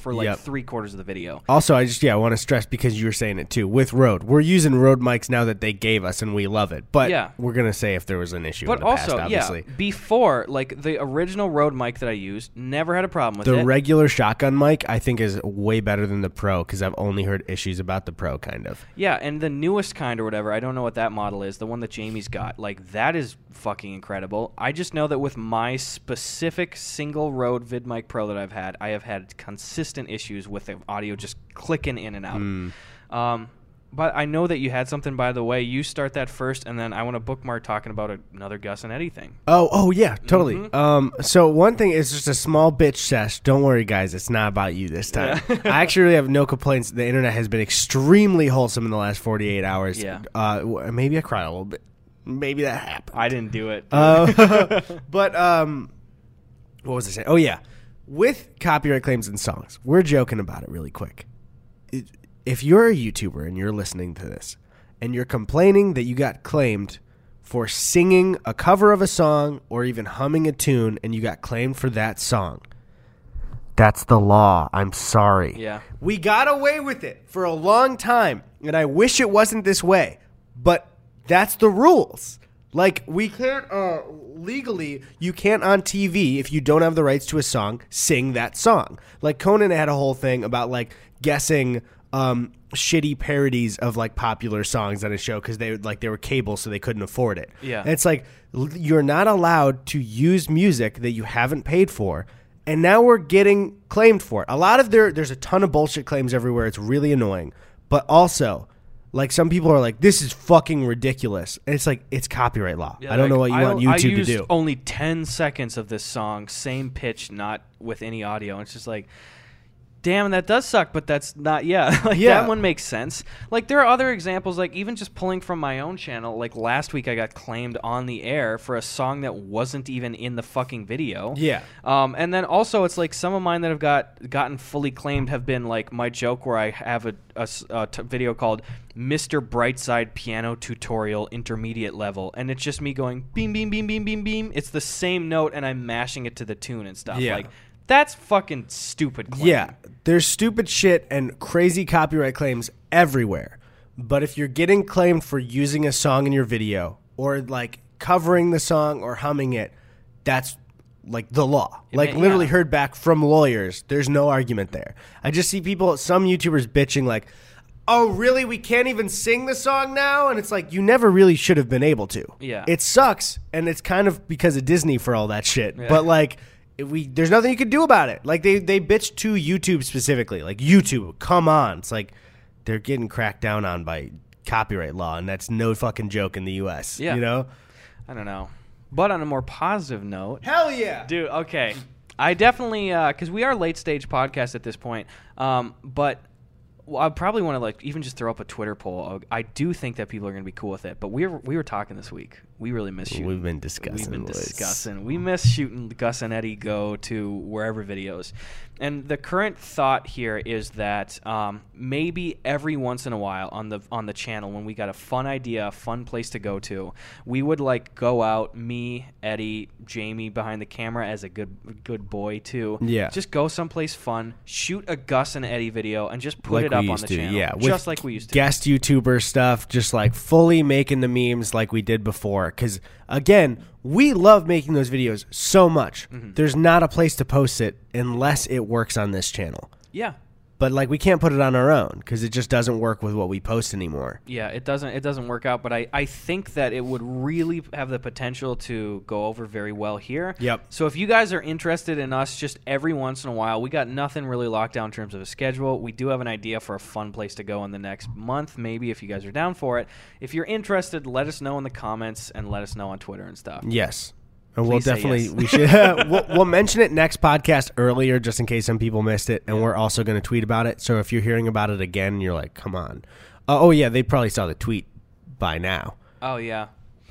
for like Yep. three quarters of the video. Also, I just yeah, I want to stress because you were saying it too with Rode. We're using Rode mics now that they gave us, and we love it. But Yeah. we're gonna say if there was an issue, But in the also, past, obviously. yeah, before like the original Rode mic that I used, never had a problem with it. The it. regular shotgun mic, I think, is way better than the Pro because I've only heard issues about the Pro, kind of. Yeah, and the newest kind or whatever, I don't know what that model is, the one that Jamie's got. Like that is fucking incredible. I just know that with my specific single Rode VidMic Pro that I've had, I have had consistent issues with the audio just clicking in and out. Hmm. Um, but I know that you had something. By the way, you start that first, and then I want to bookmark talking about another Gus and Eddy thing. Oh, oh yeah, totally. Mhm. Um, so one thing is just a small bitch sesh. Don't worry, guys, it's not about you this time. I actually really have no complaints. The internet has been extremely wholesome in the last forty eight hours. Yeah. Uh, maybe I cried a little bit. Maybe that happened. I didn't do it. Uh, but um, what was I saying? Oh yeah, with copyright claims and songs, we're joking about it really quick. It- If you're a YouTuber and you're listening to this, and you're complaining that you got claimed for singing a cover of a song or even humming a tune, and you got claimed for that song. That's the law. I'm sorry. Yeah. We got away with it for a long time, and I wish it wasn't this way. But that's the rules. Like we can't uh, legally, you can't on TV if you don't have the rights to a song sing that song. Like Conan had a whole thing about like guessing um, shitty parodies of like popular songs on his show because they like they were cable so they couldn't afford it. Yeah. and it's like l- you're not allowed to use music that you haven't paid for. And now we're getting claimed for it. A lot of there, there's a ton of bullshit claims everywhere. It's really annoying. But also, like some people are like, "This is fucking ridiculous." And it's like it's copyright law. Yeah, I don't know what you I- want YouTube to do. Only ten seconds of this song, same pitch, not with any audio. It's just like, damn, that does suck, but that's not. Yeah, like Yeah. that one makes sense. Like there are other examples, like even just pulling from my own channel. Like last week, I got claimed on the air for a song that wasn't even in the fucking video. Yeah. Um, and then also, it's like some of mine that have got gotten fully claimed have been like my joke where I have a, a a t- video called "Mr. Brightside Piano Tutorial Intermediate Level," and it's just me going beam, beam, beam, beam, beam, beam. It's the same note, and I'm mashing it to the tune and stuff. Yeah. Like that's fucking stupid. Claim. Yeah, there's stupid shit and crazy copyright claims everywhere. But if you're getting claimed for using a song in your video or like covering the song or humming it, that's like the law. Like ma- literally yeah. heard back from lawyers. There's no argument there. I just see people some YouTubers bitching like, "Oh, really? We can't even sing the song now?" And it's like you never really should have been able to. Yeah. It sucks and it's kind of because of Disney for all that shit. Yeah. But like we there's nothing you can do about it. Like they they bitch to YouTube specifically. Like YouTube, come on. It's like they're getting cracked down on by copyright law, and that's no fucking joke in the U.S. Yeah. you know. I don't know. But on a more positive note, Hell yeah, Dude, okay. I definitely because we are late stage podcast at this point. Um, but well, I probably want to like even just throw up a Twitter poll. I do think that people are going to be cool with it. But we were we were talking this week. We really miss shooting. We've been discussing. We've been discussing. We miss shooting Gus and Eddy go to wherever videos. And the current thought here is that um, maybe every once in a while on the on the channel, when we got a fun idea, a fun place to go to, we would like go out, me, Eddy, Jamie behind the camera as a good good boy too. Yeah. Just go someplace fun, shoot a Gus and Eddy video, and just put like it up on the to, channel. yeah, just like we used to. Guest YouTuber stuff, just like fully making the memes like we did before. Because again, we love making those videos so much. Mm-hmm. There's not a place to post it unless it works on this channel. yeah. But like we can't put it on our own because it just doesn't work with what we post anymore. Yeah, it doesn't it doesn't work out, but I, I think that it would really have the potential to go over very well here. Yep. So if you guys are interested in us just every once in a while, we got nothing really locked down in terms of a schedule. We do have an idea for a fun place to go in the next month, maybe if you guys are down for it. If you're interested, let us know in the comments and let us know on Twitter and stuff. Yes. And we'll definitely yes. we should we'll, we'll mention it next podcast earlier just in case some people missed it and we're also going to tweet about it. So if you're hearing about it again, you're like, "Come on." Uh, oh yeah, they probably saw the tweet by now. Oh yeah.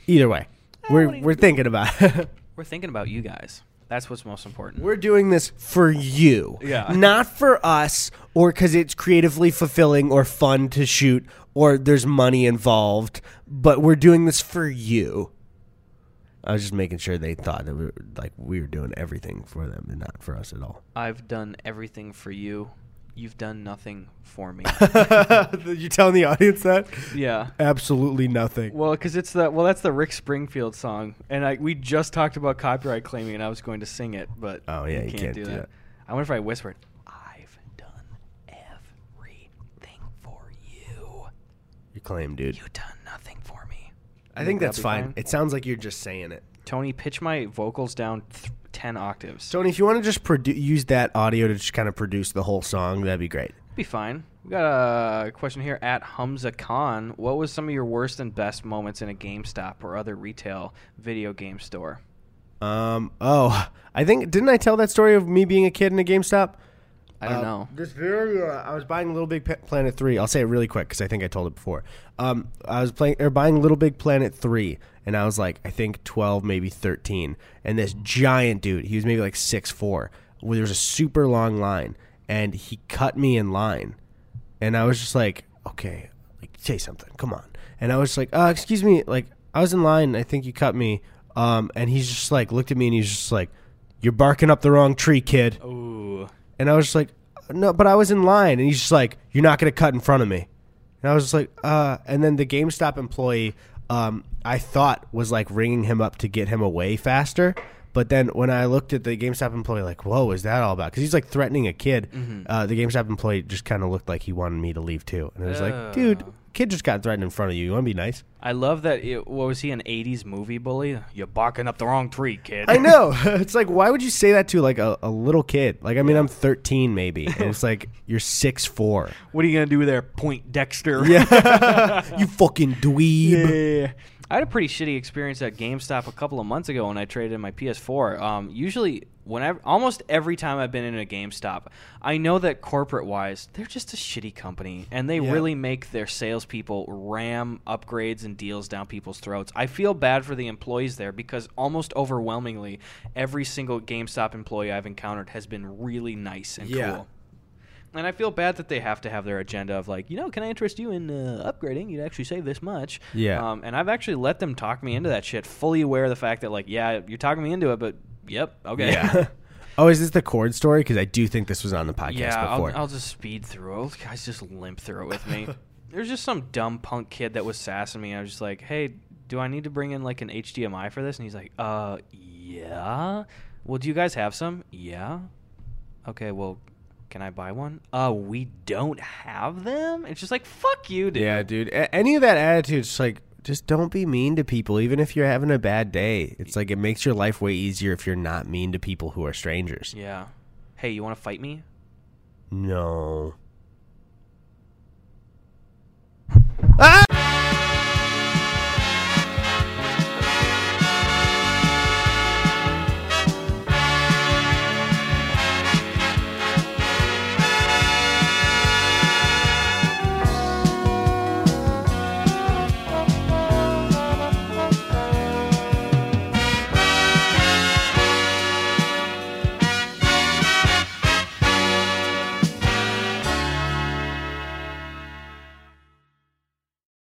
Either way, we're do you- we're thinking about. We're thinking about you guys. That's what's most important. we're doing this for you. Yeah. Not for us or cuz it's creatively fulfilling or fun to shoot or there's money involved, but we're doing this for you. I was just making sure they thought that we were like we were doing everything for them and not for us at all. I've done everything for you. You've done nothing for me. you telling the audience that? yeah. Absolutely nothing. Well, because it's the well, that's the Rick Springfield song, and I we just talked about copyright claiming, and I was going to sing it, but Oh, yeah, you can't do that. I wonder if I whispered, "I've done everything for you. You claim, dude. You done nothing for me." I think that's fine. fine? It sounds like you're just saying it. Tony, pitch my vocals down th- ten octaves. Tony, if you want to just produ- use that audio to just kind of produce the whole song, that'd be great. Be fine. We got a question here at Humza Khan. What was some of your worst and best moments in a GameStop or other retail video game store? Um. Oh, I think didn't I tell that story of me being a kid in a GameStop? I don't Uh, know. This very, uh, I was buying Little Big Planet three. I'll say it really quick because I think I told it before. Um, I was playing or buying Little Big Planet three, and I was like, I think twelve, maybe thirteen. And this giant dude, he was maybe like six four. Where there was a super long line, and he cut me in line, and I was just like, okay, like say something, come on. And I was like, uh, excuse me, like I was in line. I think you cut me. Um, and he's just like looked at me, and he's just like, you're barking up the wrong tree, kid. Ooh. And I was just like, no, but I was in line. And he's just like, you're not going to cut in front of me. And I was just like, uh. And then the GameStop employee, um, I thought was like ringing him up to get him away faster. But then when I looked at the GameStop employee, like, whoa, is that all about? Because he's like threatening a kid. Uh, the GameStop employee just kind of looked like he wanted me to leave too. And I was like, dude, Oh. Kid just got threatened in front of you. You want to be nice? I love that. It, what was he, an 80s movie bully? You're barking up the wrong tree, kid. I know. it's like, why would you say that to like a, a little kid? Like, I mean, I'm 13 maybe, and it's like you're six four. What are you going to do there, Poindexter? Yeah, you fucking dweeb. Yeah. I had a pretty shitty experience at GameStop a couple of months ago when I traded in my PS4. Um, usually, whenever, almost every time I've been in a GameStop, I know that corporate wise, they're just a shitty company, and they Yeah. really make their salespeople ram upgrades and deals down people's throats. I feel bad for the employees there because almost overwhelmingly, every single GameStop employee I've encountered has been really nice and Yeah. cool. And I feel bad that they have to have their agenda of like, you know, can I interest you in uh, upgrading? You'd actually save this much. Yeah. Um, and I've actually let them talk me into that shit, fully aware of the fact that like, yeah, you're talking me into it, but yep, okay. Yeah. oh, is this the cord story? Because I do think this was on the podcast yeah, I'll, before. I'll just speed through it. Guys, just limp through it with me. There's just some dumb punk kid that was sassing me. I was just like, hey, do I need to bring in like an HDMI for this? And he's like, uh, yeah. Well, do you guys have some? Yeah. Okay, well, can I buy one? Uh, we don't have them. It's just like, fuck you, dude. Yeah, dude. A- any of that attitude, it's like, just don't be mean to people, even if you're having a bad day. It's like it makes your life way easier if you're not mean to people who are strangers. Yeah. Hey, you want to fight me? No. Ah!